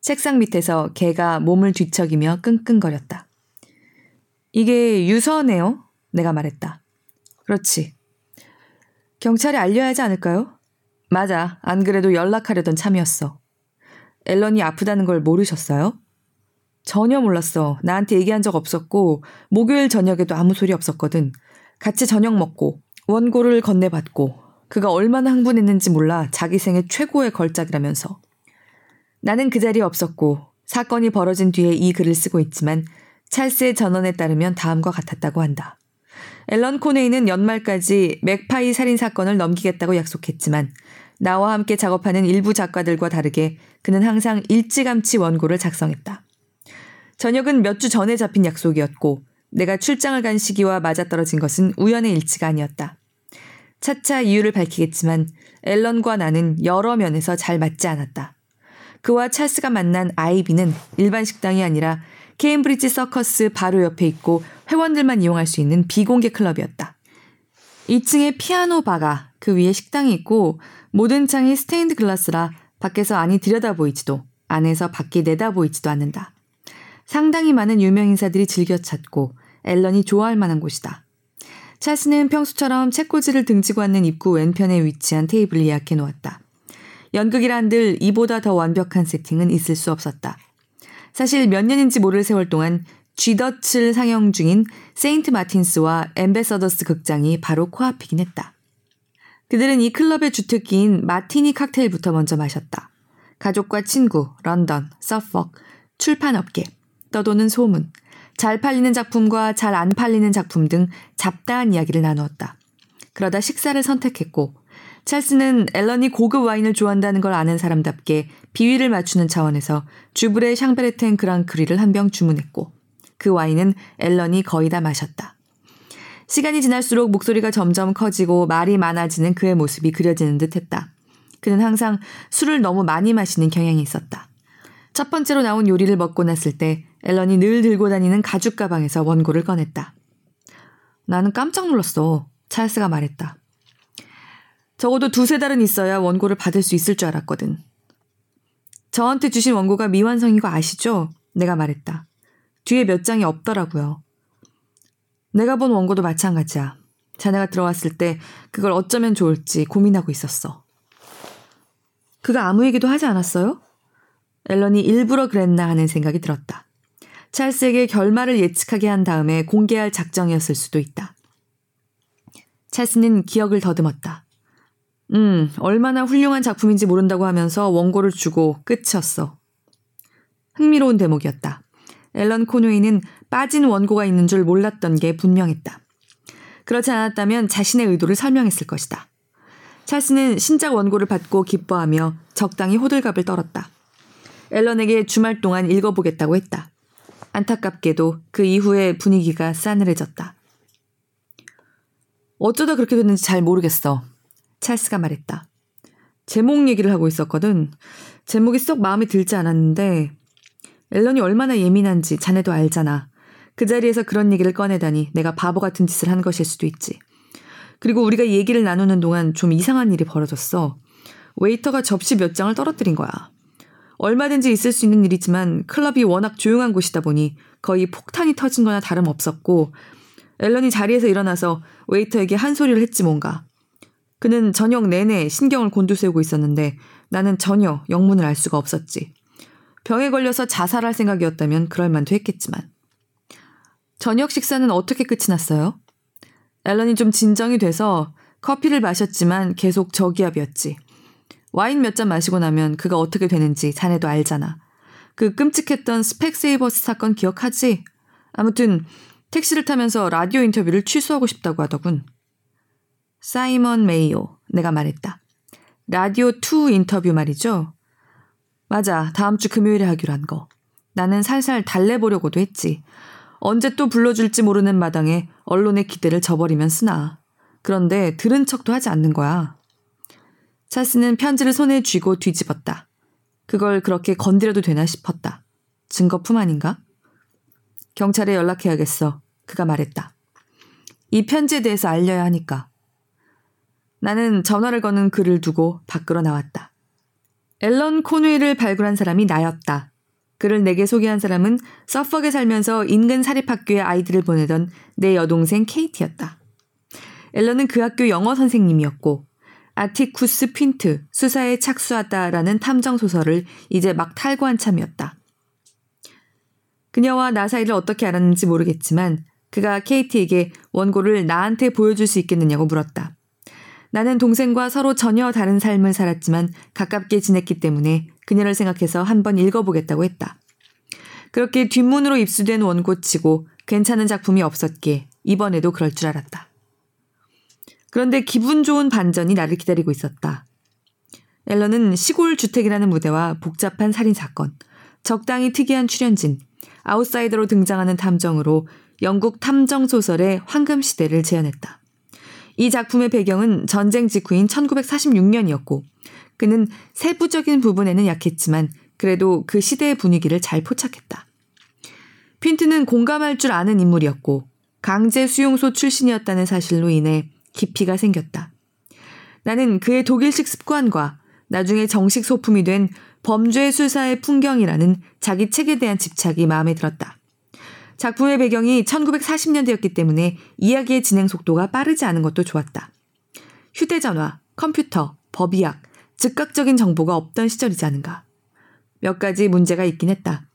책상 밑에서 개가 몸을 뒤척이며 끙끙거렸다. 이게 유서네요? 내가 말했다. 그렇지. 경찰에 알려야 하지 않을까요? 맞아. 안 그래도 연락하려던 참이었어. 앨런이 아프다는 걸 모르셨어요? 전혀 몰랐어. 나한테 얘기한 적 없었고, 목요일 저녁에도 아무 소리 없었거든. 같이 저녁 먹고, 원고를 건네받고, 그가 얼마나 흥분했는지 몰라 자기 생애 최고의 걸작이라면서. 나는 그 자리에 없었고, 사건이 벌어진 뒤에 이 글을 쓰고 있지만, 찰스의 전원에 따르면 다음과 같았다고 한다. 앨런 코네이는 연말까지 맥파이 살인 사건을 넘기겠다고 약속했지만, 나와 함께 작업하는 일부 작가들과 다르게 그는 항상 일찌감치 원고를 작성했다. 저녁은 몇 주 전에 잡힌 약속이었고 내가 출장을 간 시기와 맞아떨어진 것은 우연의 일치가 아니었다. 차차 이유를 밝히겠지만 앨런과 나는 여러 면에서 잘 맞지 않았다. 그와 찰스가 만난 아이비는 일반 식당이 아니라 케임브리지 서커스 바로 옆에 있고 회원들만 이용할 수 있는 비공개 클럽이었다. 2층에 피아노 바가 그 위에 식당이 있고 모든 창이 스테인드 글라스라 밖에서 안이 들여다 보이지도 안에서 밖이 내다 보이지도 않는다. 상당히 많은 유명 인사들이 즐겨 찾고 앨런이 좋아할 만한 곳이다. 찰스는 평소처럼 책꽂이를 등지고 앉는 입구 왼편에 위치한 테이블을 예약해 놓았다. 연극이라 한들 이보다 더 완벽한 세팅은 있을 수 없었다. 사실 몇 년인지 모를 세월 동안 쥐덫을 상영 중인 세인트 마틴스와 엠베서더스 극장이 바로 코앞이긴 했다. 그들은 이 클럽의 주특기인 마티니 칵테일부터 먼저 마셨다. 가족과 친구, 런던, 서퍽, 출판업계, 떠도는 소문, 잘 팔리는 작품과 잘 안 팔리는 작품 등 잡다한 이야기를 나누었다. 그러다 식사를 선택했고 찰스는 앨런이 고급 와인을 좋아한다는 걸 아는 사람답게 비위를 맞추는 차원에서 주브레 샹베르텐 그랑크리를 한 병 주문했고 그 와인은 앨런이 거의 다 마셨다. 시간이 지날수록 목소리가 점점 커지고 말이 많아지는 그의 모습이 그려지는 듯 했다. 그는 항상 술을 너무 많이 마시는 경향이 있었다. 첫 번째로 나온 요리를 먹고 났을 때 앨런이 늘 들고 다니는 가죽 가방에서 원고를 꺼냈다. 나는 깜짝 놀랐어. 찰스가 말했다. 적어도 두세 달은 있어야 원고를 받을 수 있을 줄 알았거든. 저한테 주신 원고가 미완성인 거 아시죠? 내가 말했다. 뒤에 몇 장이 없더라고요. 내가 본 원고도 마찬가지야. 자네가 들어왔을 때 그걸 어쩌면 좋을지 고민하고 있었어. 그가 아무 얘기도 하지 않았어요? 앨런이 일부러 그랬나 하는 생각이 들었다. 찰스에게 결말을 예측하게 한 다음에 공개할 작정이었을 수도 있다. 찰스는 기억을 더듬었다. 음, 얼마나 훌륭한 작품인지 모른다고 하면서 원고를 주고 끝이었어. 흥미로운 대목이었다. 앨런 코노이는 빠진 원고가 있는 줄 몰랐던 게 분명했다. 그렇지 않았다면 자신의 의도를 설명했을 것이다. 찰스는 신작 원고를 받고 기뻐하며 적당히 호들갑을 떨었다. 앨런에게 주말 동안 읽어보겠다고 했다. 안타깝게도 그 이후에 분위기가 싸늘해졌다. 어쩌다 그렇게 됐는지 잘 모르겠어. 찰스가 말했다. 제목 얘기를 하고 있었거든. 제목이 썩 마음에 들지 않았는데 앨런이 얼마나 예민한지 자네도 알잖아. 그 자리에서 그런 얘기를 꺼내다니 내가 바보 같은 짓을 한 것일 수도 있지. 그리고 우리가 얘기를 나누는 동안 좀 이상한 일이 벌어졌어. 웨이터가 접시 몇 장을 떨어뜨린 거야. 얼마든지 있을 수 있는 일이지만 클럽이 워낙 조용한 곳이다 보니 거의 폭탄이 터진 거나 다름없었고 앨런이 자리에서 일어나서 웨이터에게 한 소리를 했지 뭔가. 그는 저녁 내내 신경을 곤두세우고 있었는데 나는 전혀 영문을 알 수가 없었지. 병에 걸려서 자살할 생각이었다면 그럴 만도 했겠지만. 저녁 식사는 어떻게 끝이 났어요? 앨런이 좀 진정이 돼서 커피를 마셨지만 계속 저기압이었지. 와인 몇 잔 마시고 나면 그가 어떻게 되는지 자네도 알잖아. 그 끔찍했던 스펙세이버스 사건 기억하지? 아무튼 택시를 타면서 라디오 인터뷰를 취소하고 싶다고 하더군. 사이먼 메이오, 내가 말했다. 라디오 2 인터뷰 말이죠. 맞아, 다음 주 금요일에 하기로 한 거. 나는 살살 달래보려고도 했지. 언제 또 불러줄지 모르는 마당에 언론의 기대를 저버리면 쓰나. 그런데 들은 척도 하지 않는 거야. 찰스는 편지를 손에 쥐고 뒤집었다. 그걸 그렇게 건드려도 되나 싶었다. 증거품 아닌가? 경찰에 연락해야겠어. 그가 말했다. 이 편지에 대해서 알려야 하니까. 나는 전화를 거는 그를 두고 밖으로 나왔다. 앨런 코누이를 발굴한 사람이 나였다. 그를 내게 소개한 사람은 서퍽에 살면서 인근 사립학교에 아이들을 보내던 내 여동생 케이티였다. 앨런은 그 학교 영어 선생님이었고 아티쿠스 핀트 수사에 착수하다라는 탐정 소설을 이제 막 탈고한 참이었다. 그녀와 나 사이를 어떻게 알았는지 모르겠지만 그가 케이티에게 원고를 나한테 보여줄 수 있겠느냐고 물었다. 나는 동생과 서로 전혀 다른 삶을 살았지만 가깝게 지냈기 때문에 그녀를 생각해서 한번 읽어보겠다고 했다. 그렇게 뒷문으로 입수된 원고치고 괜찮은 작품이 없었기에 이번에도 그럴 줄 알았다. 그런데 기분 좋은 반전이 나를 기다리고 있었다. 앨런은 시골 주택이라는 무대와 복잡한 살인 사건, 적당히 특이한 출연진, 아웃사이더로 등장하는 탐정으로 영국 탐정 소설의 황금 시대를 재현했다. 이 작품의 배경은 전쟁 직후인 1946년이었고 그는 세부적인 부분에는 약했지만 그래도 그 시대의 분위기를 잘 포착했다. 핀트는 공감할 줄 아는 인물이었고 강제 수용소 출신이었다는 사실로 인해 깊이가 생겼다. 나는 그의 독일식 습관과 나중에 정식 소품이 된 범죄 수사의 풍경이라는 자기 책에 대한 집착이 마음에 들었다. 작품의 배경이 1940년대였기 때문에 이야기의 진행 속도가 빠르지 않은 것도 좋았다. 휴대전화, 컴퓨터, 법의학, 즉각적인 정보가 없던 시절이지 않은가. 몇 가지 문제가 있긴 했다.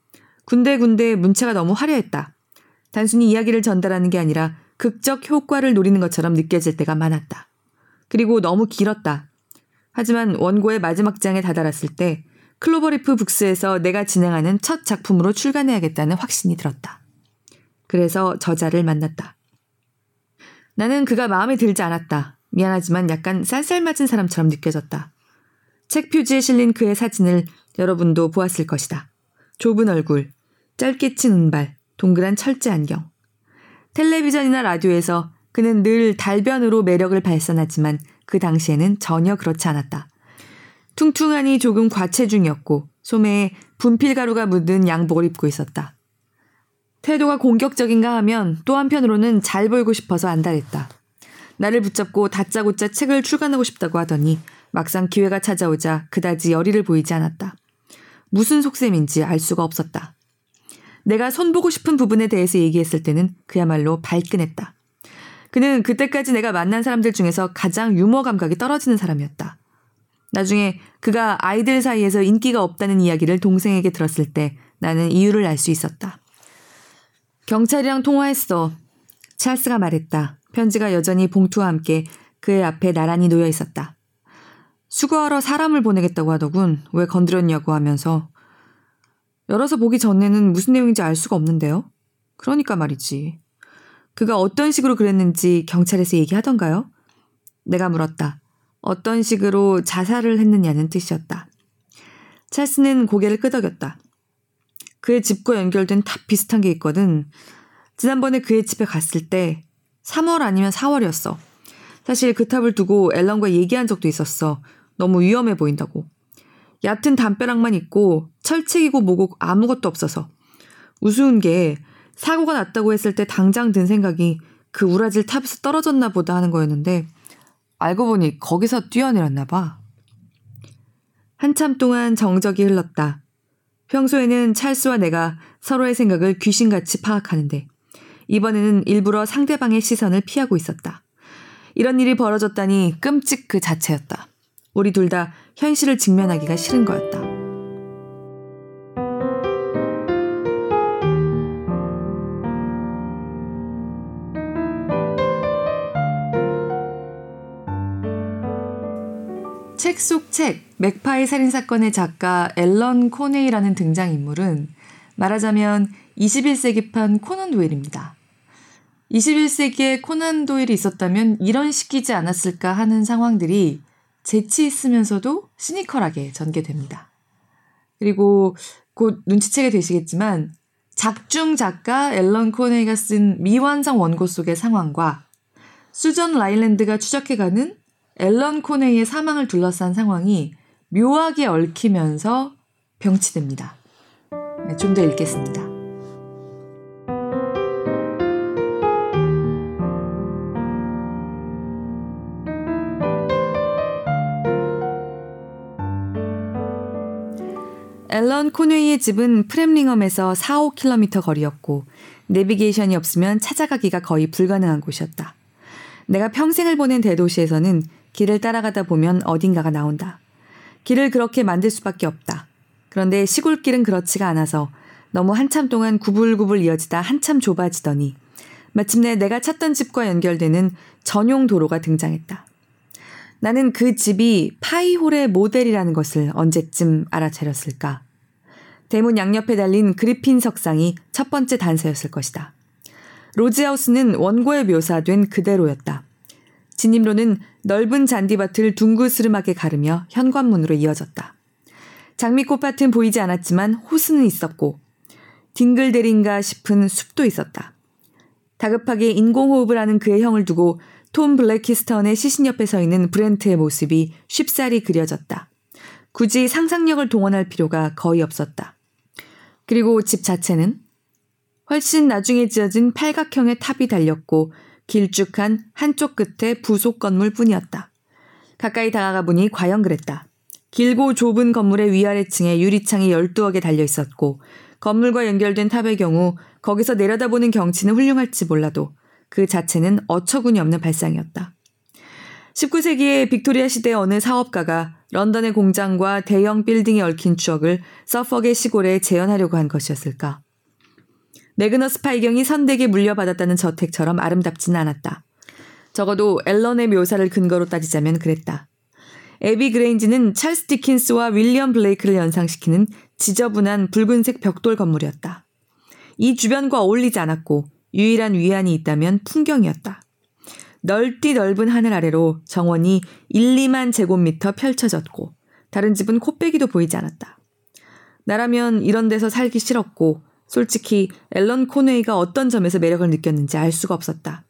군데군데 문체가 너무 화려했다. 단순히 이야기를 전달하는 게 아니라 극적 효과를 노리는 것처럼 느껴질 때가 많았다. 그리고 너무 길었다. 하지만 원고의 마지막 장에 다다랐을 때 클로버리프 북스에서 내가 진행하는 첫 작품으로 출간해야겠다는 확신이 들었다. 그래서 저자를 만났다. 나는 그가 마음에 들지 않았다. 미안하지만 약간 쌀쌀맞은 사람처럼 느껴졌다. 책 표지에 실린 그의 사진을 여러분도 보았을 것이다. 좁은 얼굴, 짧게 친 운발, 동그란 철제 안경. 텔레비전이나 라디오에서 그는 늘 달변으로 매력을 발산하지만 그 당시에는 전혀 그렇지 않았다. 퉁퉁하니 조금 과체중이었고 소매에 분필가루가 묻은 양복을 입고 있었다. 태도가 공격적인가 하면 또 한편으로는 잘 보이고 싶어서 안달했다. 나를 붙잡고 다짜고짜 책을 출간하고 싶다고 하더니 막상 기회가 찾아오자 그다지 열의를 보이지 않았다. 무슨 속셈인지 알 수가 없었다. 내가 손보고 싶은 부분에 대해서 얘기했을 때는 그야말로 발끈했다. 그는 그때까지 내가 만난 사람들 중에서 가장 유머 감각이 떨어지는 사람이었다. 나중에 그가 아이들 사이에서 인기가 없다는 이야기를 동생에게 들었을 때 나는 이유를 알 수 있었다. 경찰이랑 통화했어. 찰스가 말했다. 편지가 여전히 봉투와 함께 그의 앞에 나란히 놓여 있었다. 수거하러 사람을 보내겠다고 하더군. 왜 건드렸냐고 하면서 열어서 보기 전에는 무슨 내용인지 알 수가 없는데요. 그러니까 말이지. 그가 어떤 식으로 그랬는지 경찰에서 얘기하던가요? 내가 물었다. 어떤 식으로 자살을 했느냐는 뜻이었다. 찰스는 고개를 끄덕였다. 그의 집과 연결된 탑 비슷한 게 있거든. 지난번에 그의 집에 갔을 때 3월 아니면 4월이었어. 사실 그 탑을 두고 앨런과 얘기한 적도 있었어. 너무 위험해 보인다고. 얕은 담벼락만 있고 철책이고 뭐고 아무것도 없어서. 우스운 게 사고가 났다고 했을 때 당장 든 생각이 그 우라질 탑에서 떨어졌나 보다 하는 거였는데 알고 보니 거기서 뛰어내렸나 봐. 한참 동안 정적이 흘렀다. 평소에는 찰스와 내가 서로의 생각을 귀신같이 파악하는데 이번에는 일부러 상대방의 시선을 피하고 있었다. 이런 일이 벌어졌다니 끔찍 그 자체였다. 우리 둘 다 현실을 직면하기가 싫은 거였다. 책 속 책, 맥파이 살인사건의 작가 앨런 코네이라는 등장인물은 말하자면 21세기판 코난 도일입니다. 21세기에 코난 도일이 있었다면 이런 시키지 않았을까 하는 상황들이 재치 있으면서도 시니컬하게 전개됩니다. 그리고 곧 눈치채게 되시겠지만 작중 작가 앨런 코네이가 쓴 미완성 원고 속의 상황과 수전 라일랜드가 추적해가는 앨런 코네이의 사망을 둘러싼 상황이 묘하게 얽히면서 병치됩니다. 네, 좀더 읽겠습니다. 앨런 코네이의 집은 프렘링엄에서 4, 5km 거리였고 내비게이션이 없으면 찾아가기가 거의 불가능한 곳이었다. 내가 평생을 보낸 대도시에서는 길을 따라가다 보면 어딘가가 나온다. 길을 그렇게 만들 수밖에 없다. 그런데 시골길은 그렇지가 않아서 너무 한참 동안 구불구불 이어지다 한참 좁아지더니 마침내 내가 찾던 집과 연결되는 전용 도로가 등장했다. 나는 그 집이 파이홀의 모델이라는 것을 언제쯤 알아차렸을까? 대문 양옆에 달린 그리핀 석상이 첫 번째 단서였을 것이다. 로즈하우스는 원고에 묘사된 그대로였다. 진입로는 넓은 잔디밭을 둥그스름하게 가르며 현관문으로 이어졌다. 장미꽃밭은 보이지 않았지만 호수는 있었고 딩글대린가 싶은 숲도 있었다. 다급하게 인공호흡을 하는 그의 형을 두고 톰 블랙키스턴의 시신 옆에 서 있는 브렌트의 모습이 쉽사리 그려졌다. 굳이 상상력을 동원할 필요가 거의 없었다. 그리고 집 자체는 훨씬 나중에 지어진 팔각형의 탑이 달렸고 길쭉한 한쪽 끝에 부속 건물 뿐이었다. 가까이 다가가 보니 과연 그랬다. 길고 좁은 건물의 위아래층에 유리창이 12개 어 달려 있었고 건물과 연결된 탑의 경우 거기서 내려다보는 경치는 훌륭할지 몰라도 그 자체는 어처구니 없는 발상이었다. 19세기의 빅토리아 시대 어느 사업가가 런던의 공장과 대형 빌딩에 얽힌 추억을 서퍽의 시골에 재현하려고 한 것이었을까? 매그너스 파이경이 선대에 물려받았다는 저택처럼 아름답지는 않았다. 적어도 앨런의 묘사를 근거로 따지자면 그랬다. 에비 그레인지는 찰스 디킨스와 윌리엄 블레이크를 연상시키는 지저분한 붉은색 벽돌 건물이었다. 이 주변과 어울리지 않았고 유일한 위안이 있다면 풍경이었다. 넓디 넓은 하늘 아래로 정원이 1, 2만 제곱미터 펼쳐졌고 다른 집은 코빼기도 보이지 않았다. 나라면 이런 데서 살기 싫었고 솔직히 앨런 콘웨이가 어떤 점에서 매력을 느꼈는지 알 수가 없었다.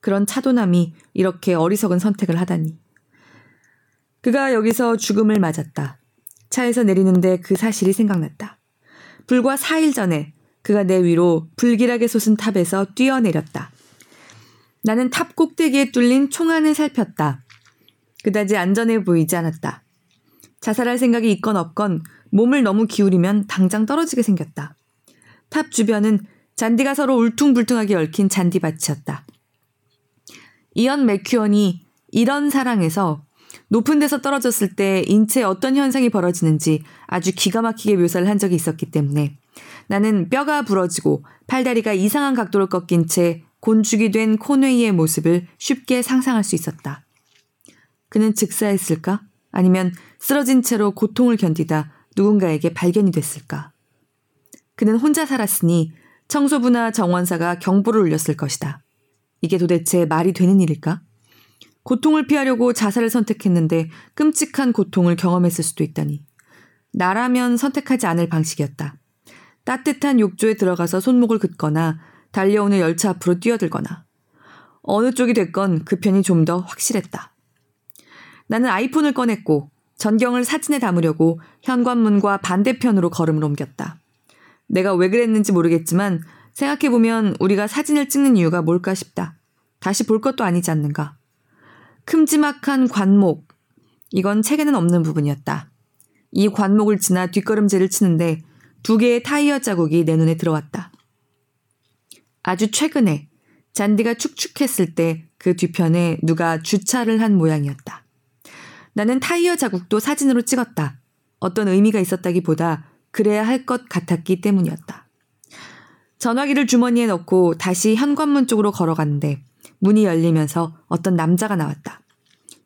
그런 차도남이 이렇게 어리석은 선택을 하다니. 그가 여기서 죽음을 맞았다. 차에서 내리는데 그 사실이 생각났다. 불과 4일 전에 그가 내 위로 불길하게 솟은 탑에서 뛰어내렸다. 나는 탑 꼭대기에 뚫린 총안을 살폈다. 그다지 안전해 보이지 않았다. 자살할 생각이 있건 없건 몸을 너무 기울이면 당장 떨어지게 생겼다. 탑 주변은 잔디가 서로 울퉁불퉁하게 얽힌 잔디밭이었다. 이언 맥큐언이 이런 사랑에서 높은 데서 떨어졌을 때 인체에 어떤 현상이 벌어지는지 아주 기가 막히게 묘사를 한 적이 있었기 때문에 나는 뼈가 부러지고 팔다리가 이상한 각도로 꺾인 채 곤죽이 된 콘웨이의 모습을 쉽게 상상할 수 있었다. 그는 즉사했을까? 아니면 쓰러진 채로 고통을 견디다 누군가에게 발견이 됐을까? 그는 혼자 살았으니 청소부나 정원사가 경보를 울렸을 것이다. 이게 도대체 말이 되는 일일까? 고통을 피하려고 자살을 선택했는데 끔찍한 고통을 경험했을 수도 있다니. 나라면 선택하지 않을 방식이었다. 따뜻한 욕조에 들어가서 손목을 긋거나 달려오는 열차 앞으로 뛰어들거나 어느 쪽이 됐건 그 편이 좀 더 확실했다. 나는 아이폰을 꺼냈고 전경을 사진에 담으려고 현관문과 반대편으로 걸음을 옮겼다. 내가 왜 그랬는지 모르겠지만 생각해보면 우리가 사진을 찍는 이유가 뭘까 싶다. 다시 볼 것도 아니지 않는가. 큼지막한 관목. 이건 책에는 없는 부분이었다. 이 관목을 지나 뒷걸음질을 치는데 두 개의 타이어 자국이 내 눈에 들어왔다. 아주 최근에 잔디가 축축했을 때 그 뒤편에 누가 주차를 한 모양이었다. 나는 타이어 자국도 사진으로 찍었다. 어떤 의미가 있었다기보다 그래야 할 것 같았기 때문이었다. 전화기를 주머니에 넣고 다시 현관문 쪽으로 걸어갔는데 문이 열리면서 어떤 남자가 나왔다.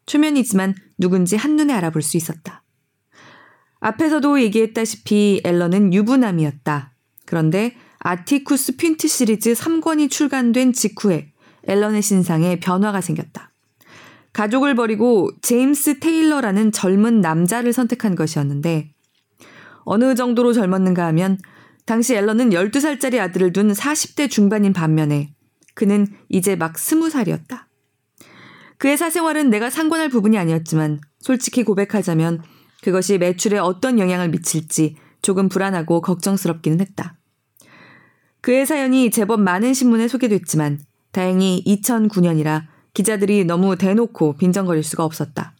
초면이지만 누군지 한눈에 알아볼 수 있었다. 앞에서도 얘기했다시피 앨런은 유부남이었다. 그런데 아티쿠스 핀트 시리즈 3권이 출간된 직후에 앨런의 신상에 변화가 생겼다. 가족을 버리고 제임스 테일러라는 젊은 남자를 선택한 것이었는데 어느 정도로 젊었는가 하면 당시 앨런은 12살짜리 아들을 둔 40대 중반인 반면에 그는 이제 막 20살이었다. 그의 사생활은 내가 상관할 부분이 아니었지만 솔직히 고백하자면 그것이 매출에 어떤 영향을 미칠지 조금 불안하고 걱정스럽기는 했다. 그의 사연이 제법 많은 신문에 소개됐지만 다행히 2009년이라 기자들이 너무 대놓고 빈정거릴 수가 없었다.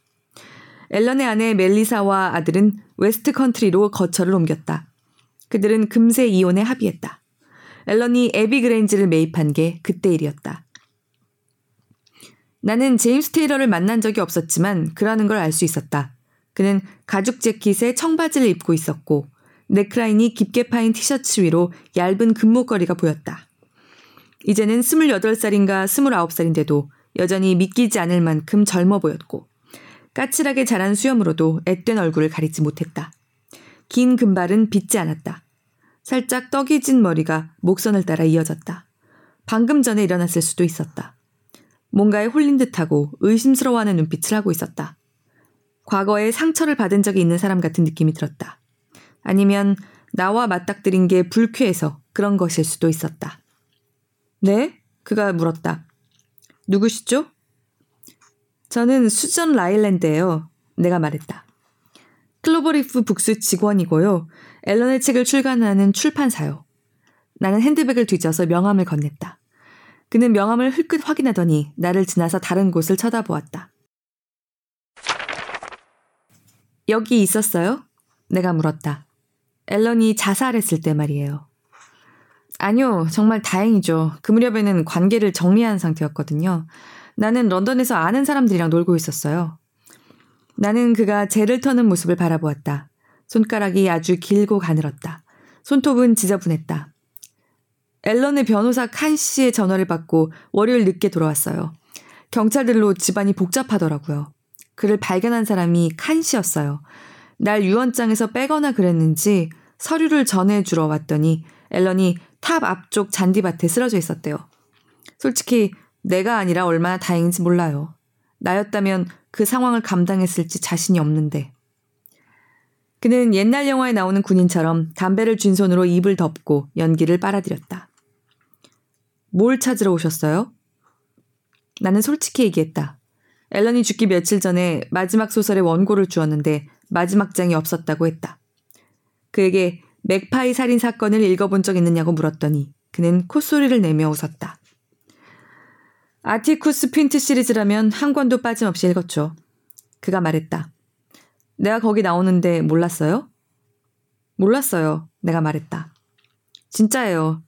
앨런의 아내 멜리사와 아들은 웨스트 컨트리로 거처를 옮겼다. 그들은 금세 이혼에 합의했다. 앨런이 에비 그레인지를 매입한 게 그때 일이었다. 나는 제임스 테일러를 만난 적이 없었지만 그라는 걸 알 수 있었다. 그는 가죽 재킷에 청바지를 입고 있었고 넥라인이 깊게 파인 티셔츠 위로 얇은 금목걸이가 보였다. 이제는 28살인가 29살인데도 여전히 믿기지 않을 만큼 젊어 보였고 까칠하게 자란 수염으로도 앳된 얼굴을 가리지 못했다. 긴 금발은 빗지 않았다. 살짝 떡이 진 머리가 목선을 따라 이어졌다. 방금 전에 일어났을 수도 있었다. 뭔가에 홀린 듯하고 의심스러워하는 눈빛을 하고 있었다. 과거에 상처를 받은 적이 있는 사람 같은 느낌이 들었다. 아니면 나와 맞닥뜨린 게 불쾌해서 그런 것일 수도 있었다. 네? 그가 물었다. 누구시죠? 저는 수전 라일랜드예요. 내가 말했다. 클로버리프 북스 직원이고요. 앨런의 책을 출간하는 출판사요. 나는 핸드백을 뒤져서 명함을 건넸다. 그는 명함을 흘끗 확인하더니 나를 지나서 다른 곳을 쳐다보았다. 여기 있었어요? 내가 물었다. 앨런이 자살했을 때 말이에요. 아니요, 정말 다행이죠. 그 무렵에는 관계를 정리한 상태였거든요. 나는 런던에서 아는 사람들이랑 놀고 있었어요. 나는 그가 재를 터는 모습을 바라보았다. 손가락이 아주 길고 가늘었다. 손톱은 지저분했다. 앨런의 변호사 칸 씨의 전화를 받고 월요일 늦게 돌아왔어요. 경찰들로 집안이 복잡하더라고요. 그를 발견한 사람이 칸 씨였어요. 날 유언장에서 빼거나 그랬는지 서류를 전해주러 왔더니 앨런이 탑 앞쪽 잔디밭에 쓰러져 있었대요. 솔직히 내가 아니라 얼마나 다행인지 몰라요. 나였다면 그 상황을 감당했을지 자신이 없는데. 그는 옛날 영화에 나오는 군인처럼 담배를 쥔 손으로 입을 덮고 연기를 빨아들였다. 뭘 찾으러 오셨어요? 나는 솔직히 얘기했다. 앨런이 죽기 며칠 전에 마지막 소설의 원고를 주었는데 마지막 장이 없었다고 했다. 그에게 맥파이 살인 사건을 읽어본 적 있느냐고 물었더니 그는 콧소리를 내며 웃었다. 아티쿠스 핀트 시리즈라면 한 권도 빠짐없이 읽었죠. 그가 말했다. 내가 거기 나오는데 몰랐어요? 몰랐어요. 내가 말했다. 진짜예요.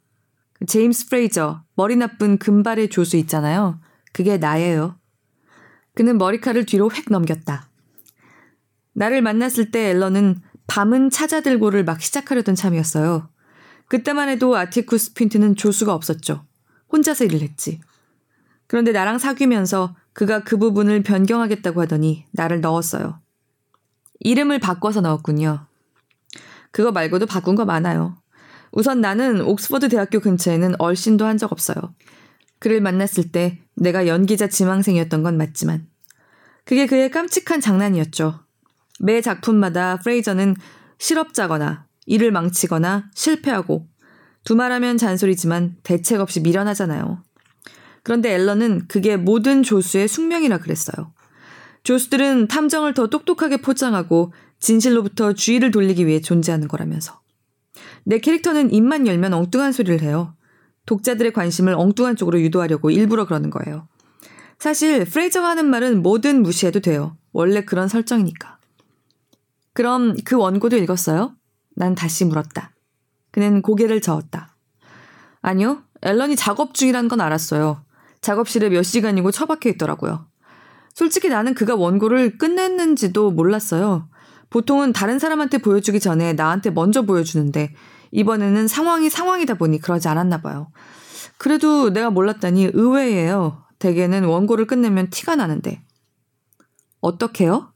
그 제임스 프레이저, 머리 나쁜 금발의 조수 있잖아요. 그게 나예요. 그는 머리카락을 뒤로 획 넘겼다. 나를 만났을 때 앨런은 밤은 찾아들고를 막 시작하려던 참이었어요. 그때만 해도 아티쿠스 핀트는 조수가 없었죠. 혼자서 일을 했지. 그런데 나랑 사귀면서 그가 그 부분을 변경하겠다고 하더니 나를 넣었어요. 이름을 바꿔서 넣었군요. 그거 말고도 바꾼 거 많아요. 우선 나는 옥스퍼드 대학교 근처에는 얼씬도 한 적 없어요. 그를 만났을 때 내가 연기자 지망생이었던 건 맞지만 그게 그의 깜찍한 장난이었죠. 매 작품마다 프레이저는 실업자거나 일을 망치거나 실패하고 두말하면 잔소리지만 대책 없이 미련하잖아요. 그런데 앨런은 그게 모든 조수의 숙명이라 그랬어요. 조수들은 탐정을 더 똑똑하게 포장하고 진실로부터 주의를 돌리기 위해 존재하는 거라면서. 내 캐릭터는 입만 열면 엉뚱한 소리를 해요. 독자들의 관심을 엉뚱한 쪽으로 유도하려고 일부러 그러는 거예요. 사실 프레이저가 하는 말은 뭐든 무시해도 돼요. 원래 그런 설정이니까. 그럼 그 원고도 읽었어요? 난 다시 물었다. 그는 고개를 저었다. 아니요. 앨런이 작업 중이란 건 알았어요. 작업실에 몇 시간이고 처박혀 있더라고요. 솔직히 나는 그가 원고를 끝냈는지도 몰랐어요. 보통은 다른 사람한테 보여주기 전에 나한테 먼저 보여주는데 이번에는 상황이 상황이다 보니 그러지 않았나 봐요. 그래도 내가 몰랐다니 의외예요. 대개는 원고를 끝내면 티가 나는데. 어떻게요?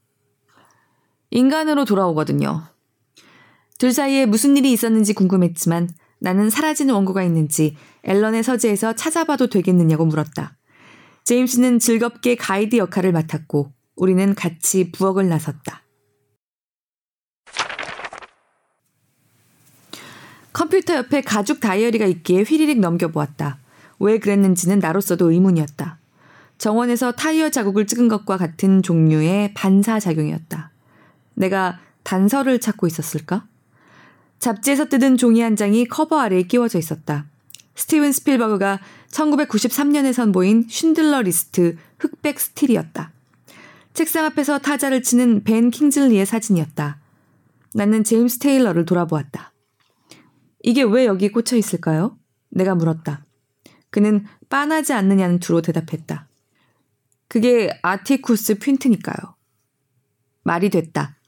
인간으로 돌아오거든요. 둘 사이에 무슨 일이 있었는지 궁금했지만 나는 사라진 원고가 있는지 앨런의 서재에서 찾아봐도 되겠느냐고 물었다. 제임스는 즐겁게 가이드 역할을 맡았고 우리는 같이 부엌을 나섰다. 컴퓨터 옆에 가죽 다이어리가 있기에 휘리릭 넘겨보았다. 왜 그랬는지는 나로서도 의문이었다. 정원에서 타이어 자국을 찍은 것과 같은 종류의 반사작용이었다. 내가 단서를 찾고 있었을까? 잡지에서 뜯은 종이 한 장이 커버 아래에 끼워져 있었다. 스티븐 스필버그가 1993년에 선보인 쉰들러 리스트 흑백 스틸이었다. 책상 앞에서 타자를 치는 벤 킹즐리의 사진이었다. 나는 제임스 테일러를 돌아보았다. 이게 왜 여기 꽂혀 있을까요? 내가 물었다. 그는 빤하지 않느냐는 두로 대답했다. 그게 아티쿠스 핀트니까요. 말이 됐다.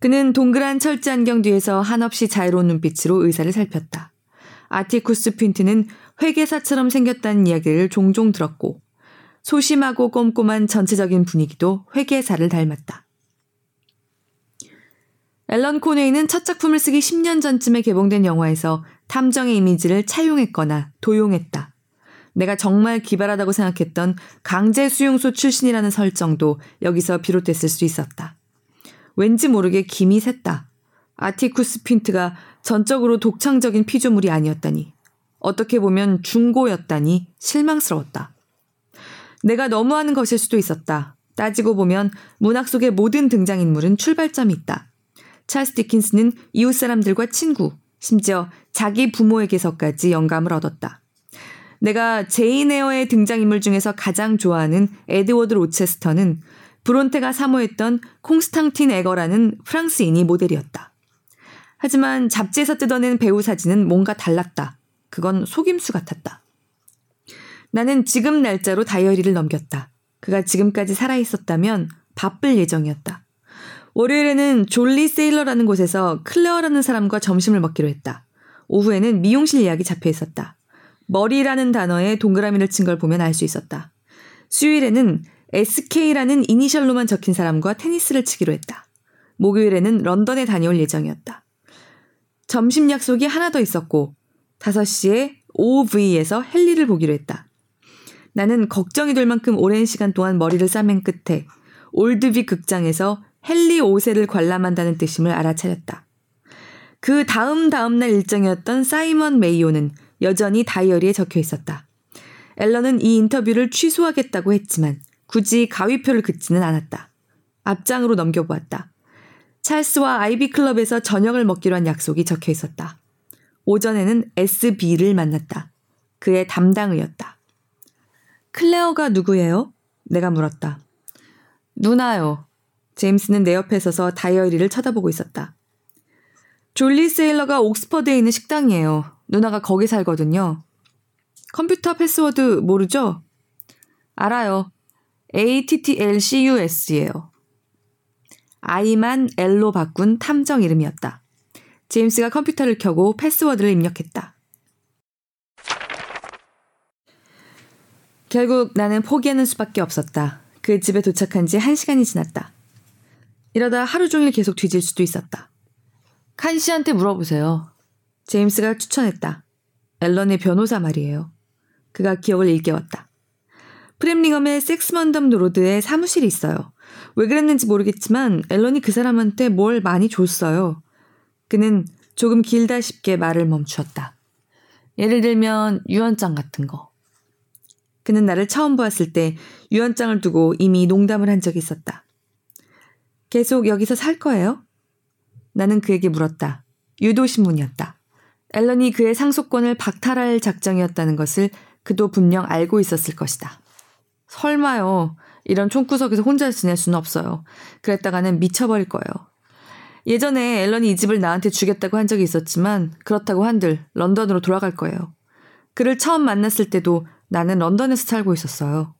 그는 동그란 철제 안경 뒤에서 한없이 자유로운 눈빛으로 의사를 살폈다. 아티쿠스 핀트는 회계사처럼 생겼다는 이야기를 종종 들었고 소심하고 꼼꼼한 전체적인 분위기도 회계사를 닮았다. 앨런 코네이는 첫 작품을 쓰기 10년 전쯤에 개봉된 영화에서 탐정의 이미지를 차용했거나 도용했다. 내가 정말 기발하다고 생각했던 강제 수용소 출신이라는 설정도 여기서 비롯됐을 수 있었다. 왠지 모르게 김이 샜다. 아티쿠스 핀트가 전적으로 독창적인 피조물이 아니었다니. 어떻게 보면 중고였다니 실망스러웠다. 내가 너무하는 것일 수도 있었다. 따지고 보면 문학 속의 모든 등장인물은 출발점이 있다. 찰스 디킨스는 이웃 사람들과 친구, 심지어 자기 부모에게서까지 영감을 얻었다. 내가 제인 에어의 등장인물 중에서 가장 좋아하는 에드워드 로체스터는 브론테가 사모했던 콩스탕틴 에거라는 프랑스인이 모델이었다. 하지만 잡지에서 뜯어낸 배우 사진은 뭔가 달랐다. 그건 속임수 같았다. 나는 지금 날짜로 다이어리를 넘겼다. 그가 지금까지 살아있었다면 바쁠 예정이었다. 월요일에는 졸리 세일러라는 곳에서 클레어라는 사람과 점심을 먹기로 했다. 오후에는 미용실 예약이 잡혀 있었다. 머리라는 단어에 동그라미를 친 걸 보면 알 수 있었다. 수요일에는 SK라는 이니셜로만 적힌 사람과 테니스를 치기로 했다. 목요일에는 런던에 다녀올 예정이었다. 점심 약속이 하나 더 있었고 5시에 OV에서 헨리를 보기로 했다. 나는 걱정이 될 만큼 오랜 시간 동안 머리를 싸맨 끝에 올드빅 극장에서 헨리 5세를 관람한다는 뜻임을 알아차렸다. 그 다음 다음날 일정이었던 사이먼 메이오는 여전히 다이어리에 적혀 있었다. 앨런은 이 인터뷰를 취소하겠다고 했지만 굳이 가위표를 긋지는 않았다. 앞장으로 넘겨보았다. 찰스와 아이비 클럽에서 저녁을 먹기로 한 약속이 적혀 있었다. 오전에는 SB를 만났다. 그의 담당의였다. 클레어가 누구예요? 내가 물었다. 누나요. 제임스는 내 옆에 서서 다이어리를 쳐다보고 있었다. 졸리 세일러가 옥스퍼드에 있는 식당이에요. 누나가 거기 살거든요. 컴퓨터 패스워드 모르죠? 알아요. ATTLCUS예요. I만 L로 바꾼 탐정 이름이었다. 제임스가 컴퓨터를 켜고 패스워드를 입력했다. 결국 나는 포기하는 수밖에 없었다. 그 집에 도착한 지한 시간이 지났다. 이러다 하루 종일 계속 뒤질 수도 있었다. 칸 씨한테 물어보세요. 제임스가 추천했다. 앨런의 변호사 말이에요. 그가 기억을 일깨웠다. 프렘링엄의 섹스먼덤 로드에 사무실이 있어요. 왜 그랬는지 모르겠지만 앨런이 그 사람한테 뭘 많이 줬어요. 그는 조금 길다 싶게 말을 멈추었다. 예를 들면 유언장 같은 거. 그는 나를 처음 보았을 때 유언장을 두고 이미 농담을 한 적이 있었다. 계속 여기서 살 거예요? 나는 그에게 물었다. 유도신문이었다. 앨런이 그의 상속권을 박탈할 작정이었다는 것을 그도 분명 알고 있었을 것이다. 설마요. 이런 총구석에서 혼자 지낼 수는 없어요. 그랬다가는 미쳐버릴 거예요. 예전에 앨런이 이 집을 나한테 주겠다고 한 적이 있었지만 그렇다고 한들 런던으로 돌아갈 거예요. 그를 처음 만났을 때도 나는 런던에서 살고 있었어요.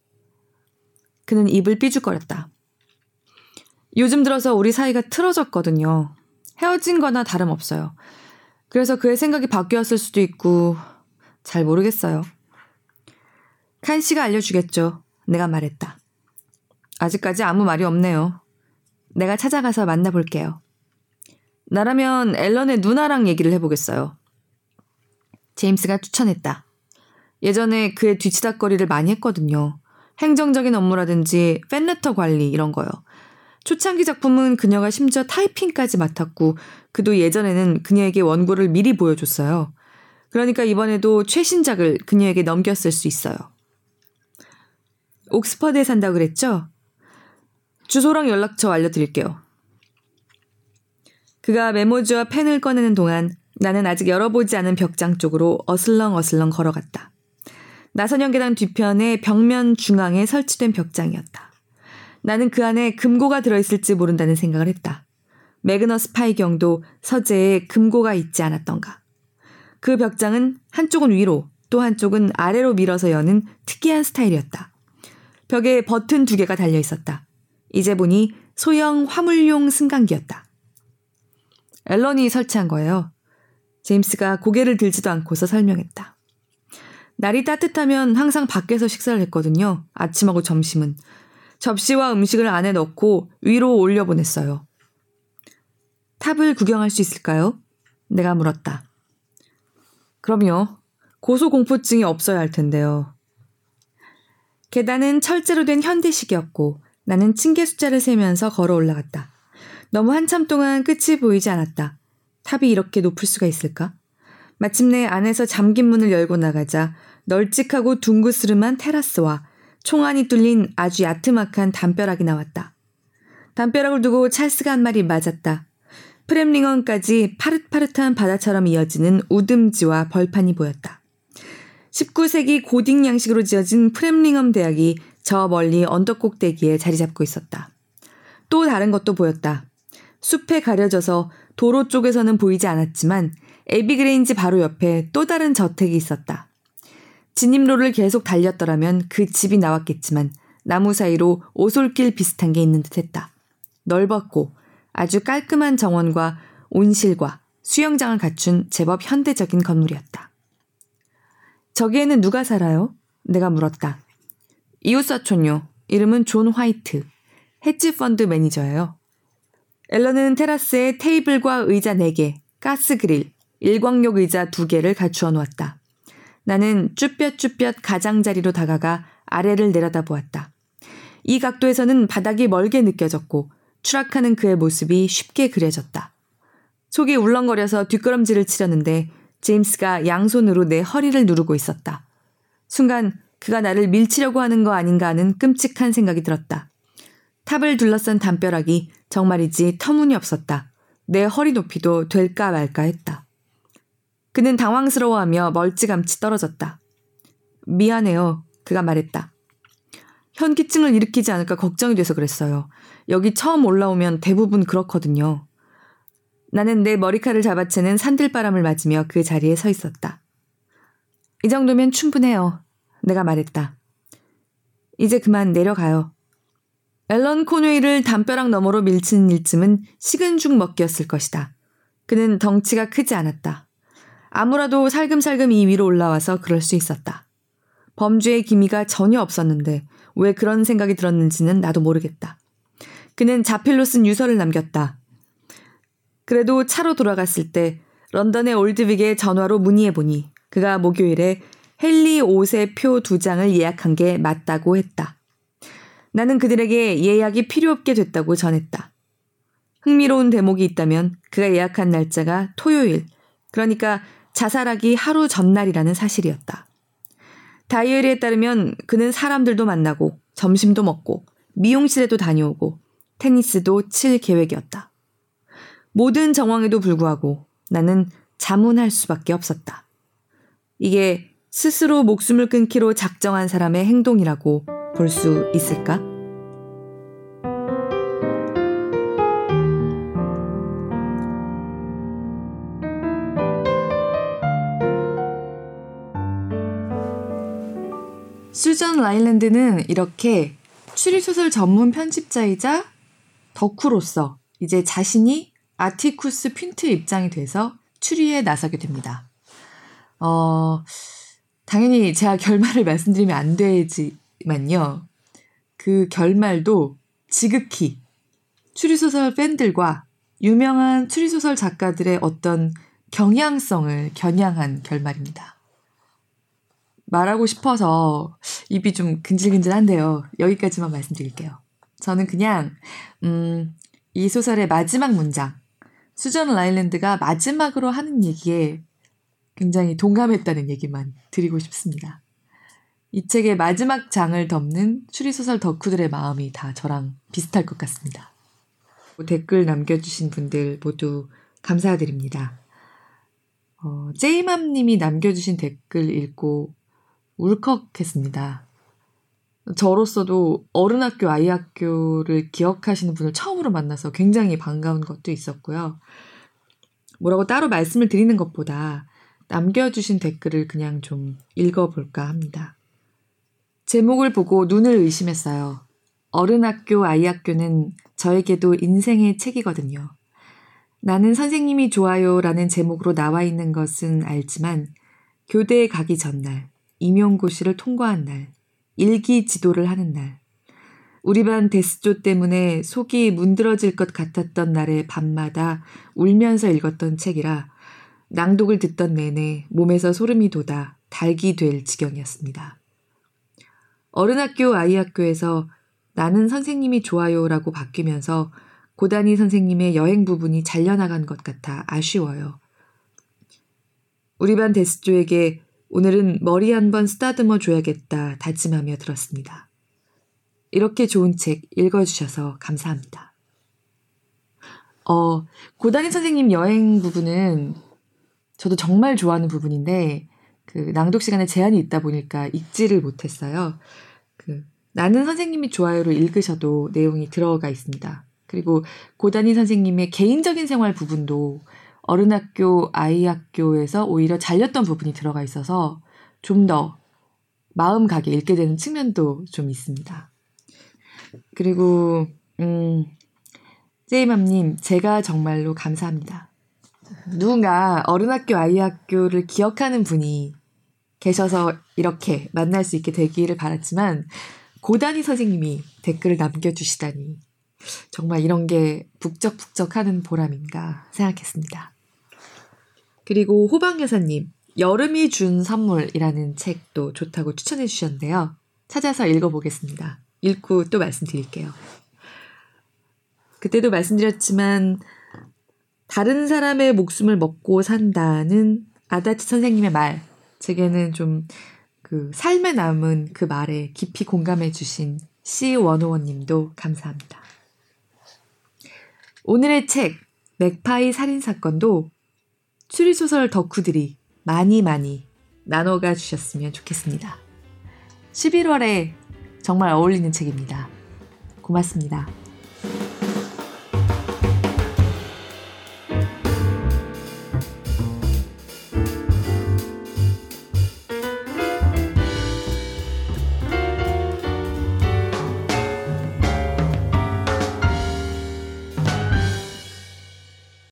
그는 입을 삐죽거렸다. 요즘 들어서 우리 사이가 틀어졌거든요. 헤어진 거나 다름없어요. 그래서 그의 생각이 바뀌었을 수도 있고, 잘 모르겠어요. 칸 씨가 알려주겠죠. 내가 말했다. 아직까지 아무 말이 없네요. 내가 찾아가서 만나볼게요. 나라면 앨런의 누나랑 얘기를 해보겠어요. 제임스가 추천했다. 예전에 그의 뒤치다거리를 많이 했거든요. 행정적인 업무라든지 팬레터 관리 이런 거요. 초창기 작품은 그녀가 심지어 타이핑까지 맡았고 그도 예전에는 그녀에게 원고를 미리 보여줬어요. 그러니까 이번에도 최신작을 그녀에게 넘겼을 수 있어요. 옥스퍼드에 산다고 그랬죠? 주소랑 연락처 알려드릴게요. 그가 메모지와 펜을 꺼내는 동안 나는 아직 열어보지 않은 벽장 쪽으로 어슬렁어슬렁 걸어갔다. 나선형 계단 뒤편의 벽면 중앙에 설치된 벽장이었다. 나는 그 안에 금고가 들어있을지 모른다는 생각을 했다. 매그너스 파이경도 서재에 금고가 있지 않았던가. 그 벽장은 한쪽은 위로 또 한쪽은 아래로 밀어서 여는 특이한 스타일이었다. 벽에 버튼 두 개가 달려 있었다. 이제 보니 소형 화물용 승강기였다. 앨런이 설치한 거예요. 제임스가 고개를 들지도 않고서 설명했다. 날이 따뜻하면 항상 밖에서 식사를 했거든요. 아침하고 점심은. 접시와 음식을 안에 넣고 위로 올려 보냈어요. 탑을 구경할 수 있을까요? 내가 물었다. 그럼요. 고소공포증이 없어야 할 텐데요. 계단은 철제로 된 현대식이었고 나는 층계 숫자를 세면서 걸어 올라갔다. 너무 한참 동안 끝이 보이지 않았다. 탑이 이렇게 높을 수가 있을까? 마침내 안에서 잠긴 문을 열고 나가자 널찍하고 둥그스름한 테라스와 총안이 뚫린 아주 야트막한 담벼락이 나왔다. 담벼락을 두고 찰스가 한 말이 맞았다. 프렘링언까지 파릇파릇한 바다처럼 이어지는 우듬지와 벌판이 보였다. 19세기 고딕 양식으로 지어진 프렘링엄 대학이 저 멀리 언덕 꼭대기에 자리 잡고 있었다. 또 다른 것도 보였다. 숲에 가려져서 도로 쪽에서는 보이지 않았지만 에비그레인지 바로 옆에 또 다른 저택이 있었다. 진입로를 계속 달렸더라면 그 집이 나왔겠지만 나무 사이로 오솔길 비슷한 게 있는 듯 했다. 넓었고 아주 깔끔한 정원과 온실과 수영장을 갖춘 제법 현대적인 건물이었다. 저기에는 누가 살아요? 내가 물었다. 이웃사촌요. 이름은 존 화이트. 헤지펀드 매니저예요. 앨런은 테라스에 테이블과 의자 4개, 가스 그릴, 일광욕 의자 2개를 갖추어 놓았다. 나는 쭈뼛쭈뼛 가장자리로 다가가 아래를 내려다 보았다. 이 각도에서는 바닥이 멀게 느껴졌고 추락하는 그의 모습이 쉽게 그려졌다. 속이 울렁거려서 뒷걸음질을 치려는데 제임스가 양손으로 내 허리를 누르고 있었다. 순간 그가 나를 밀치려고 하는 거 아닌가 하는 끔찍한 생각이 들었다. 탑을 둘러싼 담벼락이 정말이지 터무니없었다. 내 허리 높이도 될까 말까 했다. 그는 당황스러워하며 멀찌감치 떨어졌다. 미안해요. 그가 말했다. 현기증을 일으키지 않을까 걱정이 돼서 그랬어요. 여기 처음 올라오면 대부분 그렇거든요. 나는 내 머리칼을 잡아채는 산들바람을 맞으며 그 자리에 서 있었다. 이 정도면 충분해요. 내가 말했다. 이제 그만 내려가요. 앨런 코웨이를 담벼락 너머로 밀치는 일쯤은 식은 죽 먹기였을 것이다. 그는 덩치가 크지 않았다. 아무라도 살금살금 이 위로 올라와서 그럴 수 있었다. 범죄의 기미가 전혀 없었는데 왜 그런 생각이 들었는지는 나도 모르겠다. 그는 자필로 쓴 유서를 남겼다. 그래도 차로 돌아갔을 때 런던의 올드빅에 전화로 문의해보니 그가 목요일에 헨리 5세 표두 장을 예약한 게 맞다고 했다. 나는 그들에게 예약이 필요 없게 됐다고 전했다. 흥미로운 대목이 있다면 그가 예약한 날짜가 토요일, 그러니까 자살하기 하루 전날이라는 사실이었다. 다이어리에 따르면 그는 사람들도 만나고 점심도 먹고 미용실에도 다녀오고 테니스도 칠 계획이었다. 모든 정황에도 불구하고 나는 자문할 수밖에 없었다. 이게 스스로 목숨을 끊기로 작정한 사람의 행동이라고 볼 수 있을까? 수전 라일랜드는 이렇게 추리소설 전문 편집자이자 덕후로서 이제 자신이 아티쿠스 핀트 입장이 돼서 추리에 나서게 됩니다. 어, 당연히 제가 결말을 [LAUGHS] 말씀드리면 안 되지만요. 그 결말도 지극히 추리소설 팬들과 유명한 추리소설 작가들의 어떤 경향성을 겨냥한 결말입니다. 말하고 싶어서 입이 좀 근질근질한데요. 여기까지만 말씀드릴게요. 저는 그냥 음, 이 소설의 마지막 문장 수전 라일랜드가 마지막으로 하는 얘기에 굉장히 동감했다는 얘기만 드리고 싶습니다. 이 책의 마지막 장을 덮는 추리소설 덕후들의 마음이 다 저랑 비슷할 것 같습니다. 댓글 남겨주신 분들 모두 감사드립니다. 어, 제이맘님이 남겨주신 댓글 읽고 울컥했습니다. 저로서도 어른 학교, 아이 학교를 기억하시는 분을 처음으로 만나서 굉장히 반가운 것도 있었고요. 뭐라고 따로 말씀을 드리는 것보다 남겨주신 댓글을 그냥 좀 읽어볼까 합니다. 제목을 보고 눈을 의심했어요. 어른 학교, 아이 학교는 저에게도 인생의 책이거든요. 나는 선생님이 좋아요 라는 제목으로 나와 있는 것은 알지만 교대에 가기 전날, 임용고시를 통과한 날, 일기 지도를 하는 날, 우리 반 데스조 때문에 속이 문드러질 것 같았던 날에 밤마다 울면서 읽었던 책이라 낭독을 듣던 내내 몸에서 소름이 돋아 달기 될 지경이었습니다. 어른학교 아이학교에서 나는 선생님이 좋아요라고 바뀌면서 고단희 선생님의 여행 부분이 잘려나간 것 같아 아쉬워요. 우리 반 데스조에게 오늘은 머리 한번 쓰다듬어 줘야겠다 다짐하며 들었습니다. 이렇게 좋은 책 읽어주셔서 감사합니다. 어, 고단희 선생님 여행 부분은 저도 정말 좋아하는 부분인데, 그 낭독 시간에 제한이 있다 보니까 읽지를 못했어요. 그, 나는 선생님이 좋아요를 읽으셔도 내용이 들어가 있습니다. 그리고 고단희 선생님의 개인적인 생활 부분도 어른학교, 아이학교에서 오히려 잘렸던 부분이 들어가 있어서 좀 더 마음 가게 읽게 되는 측면도 좀 있습니다. 그리고, 음, 제이맘님, 제가 정말로 감사합니다. 누군가 어른학교, 아이학교를 기억하는 분이 계셔서 이렇게 만날 수 있게 되기를 바랐지만, 고단희 선생님이 댓글을 남겨주시다니, 정말 이런 게 북적북적 하는 보람인가 생각했습니다. 그리고 호방 여사님, 여름이 준 선물이라는 책도 좋다고 추천해 주셨는데요. 찾아서 읽어보겠습니다. 읽고 또 말씀드릴게요. 그때도 말씀드렸지만, 다른 사람의 목숨을 먹고 산다는 아다트 선생님의 말, 제게는 좀 그 삶에 남은 그 말에 깊이 공감해 주신 C151 님도 감사합니다. 오늘의 책, 맥파이 살인사건도 추리소설 덕후들이 많이 많이 나눠가 주셨으면 좋겠습니다. 11월에 정말 어울리는 책입니다. 고맙습니다.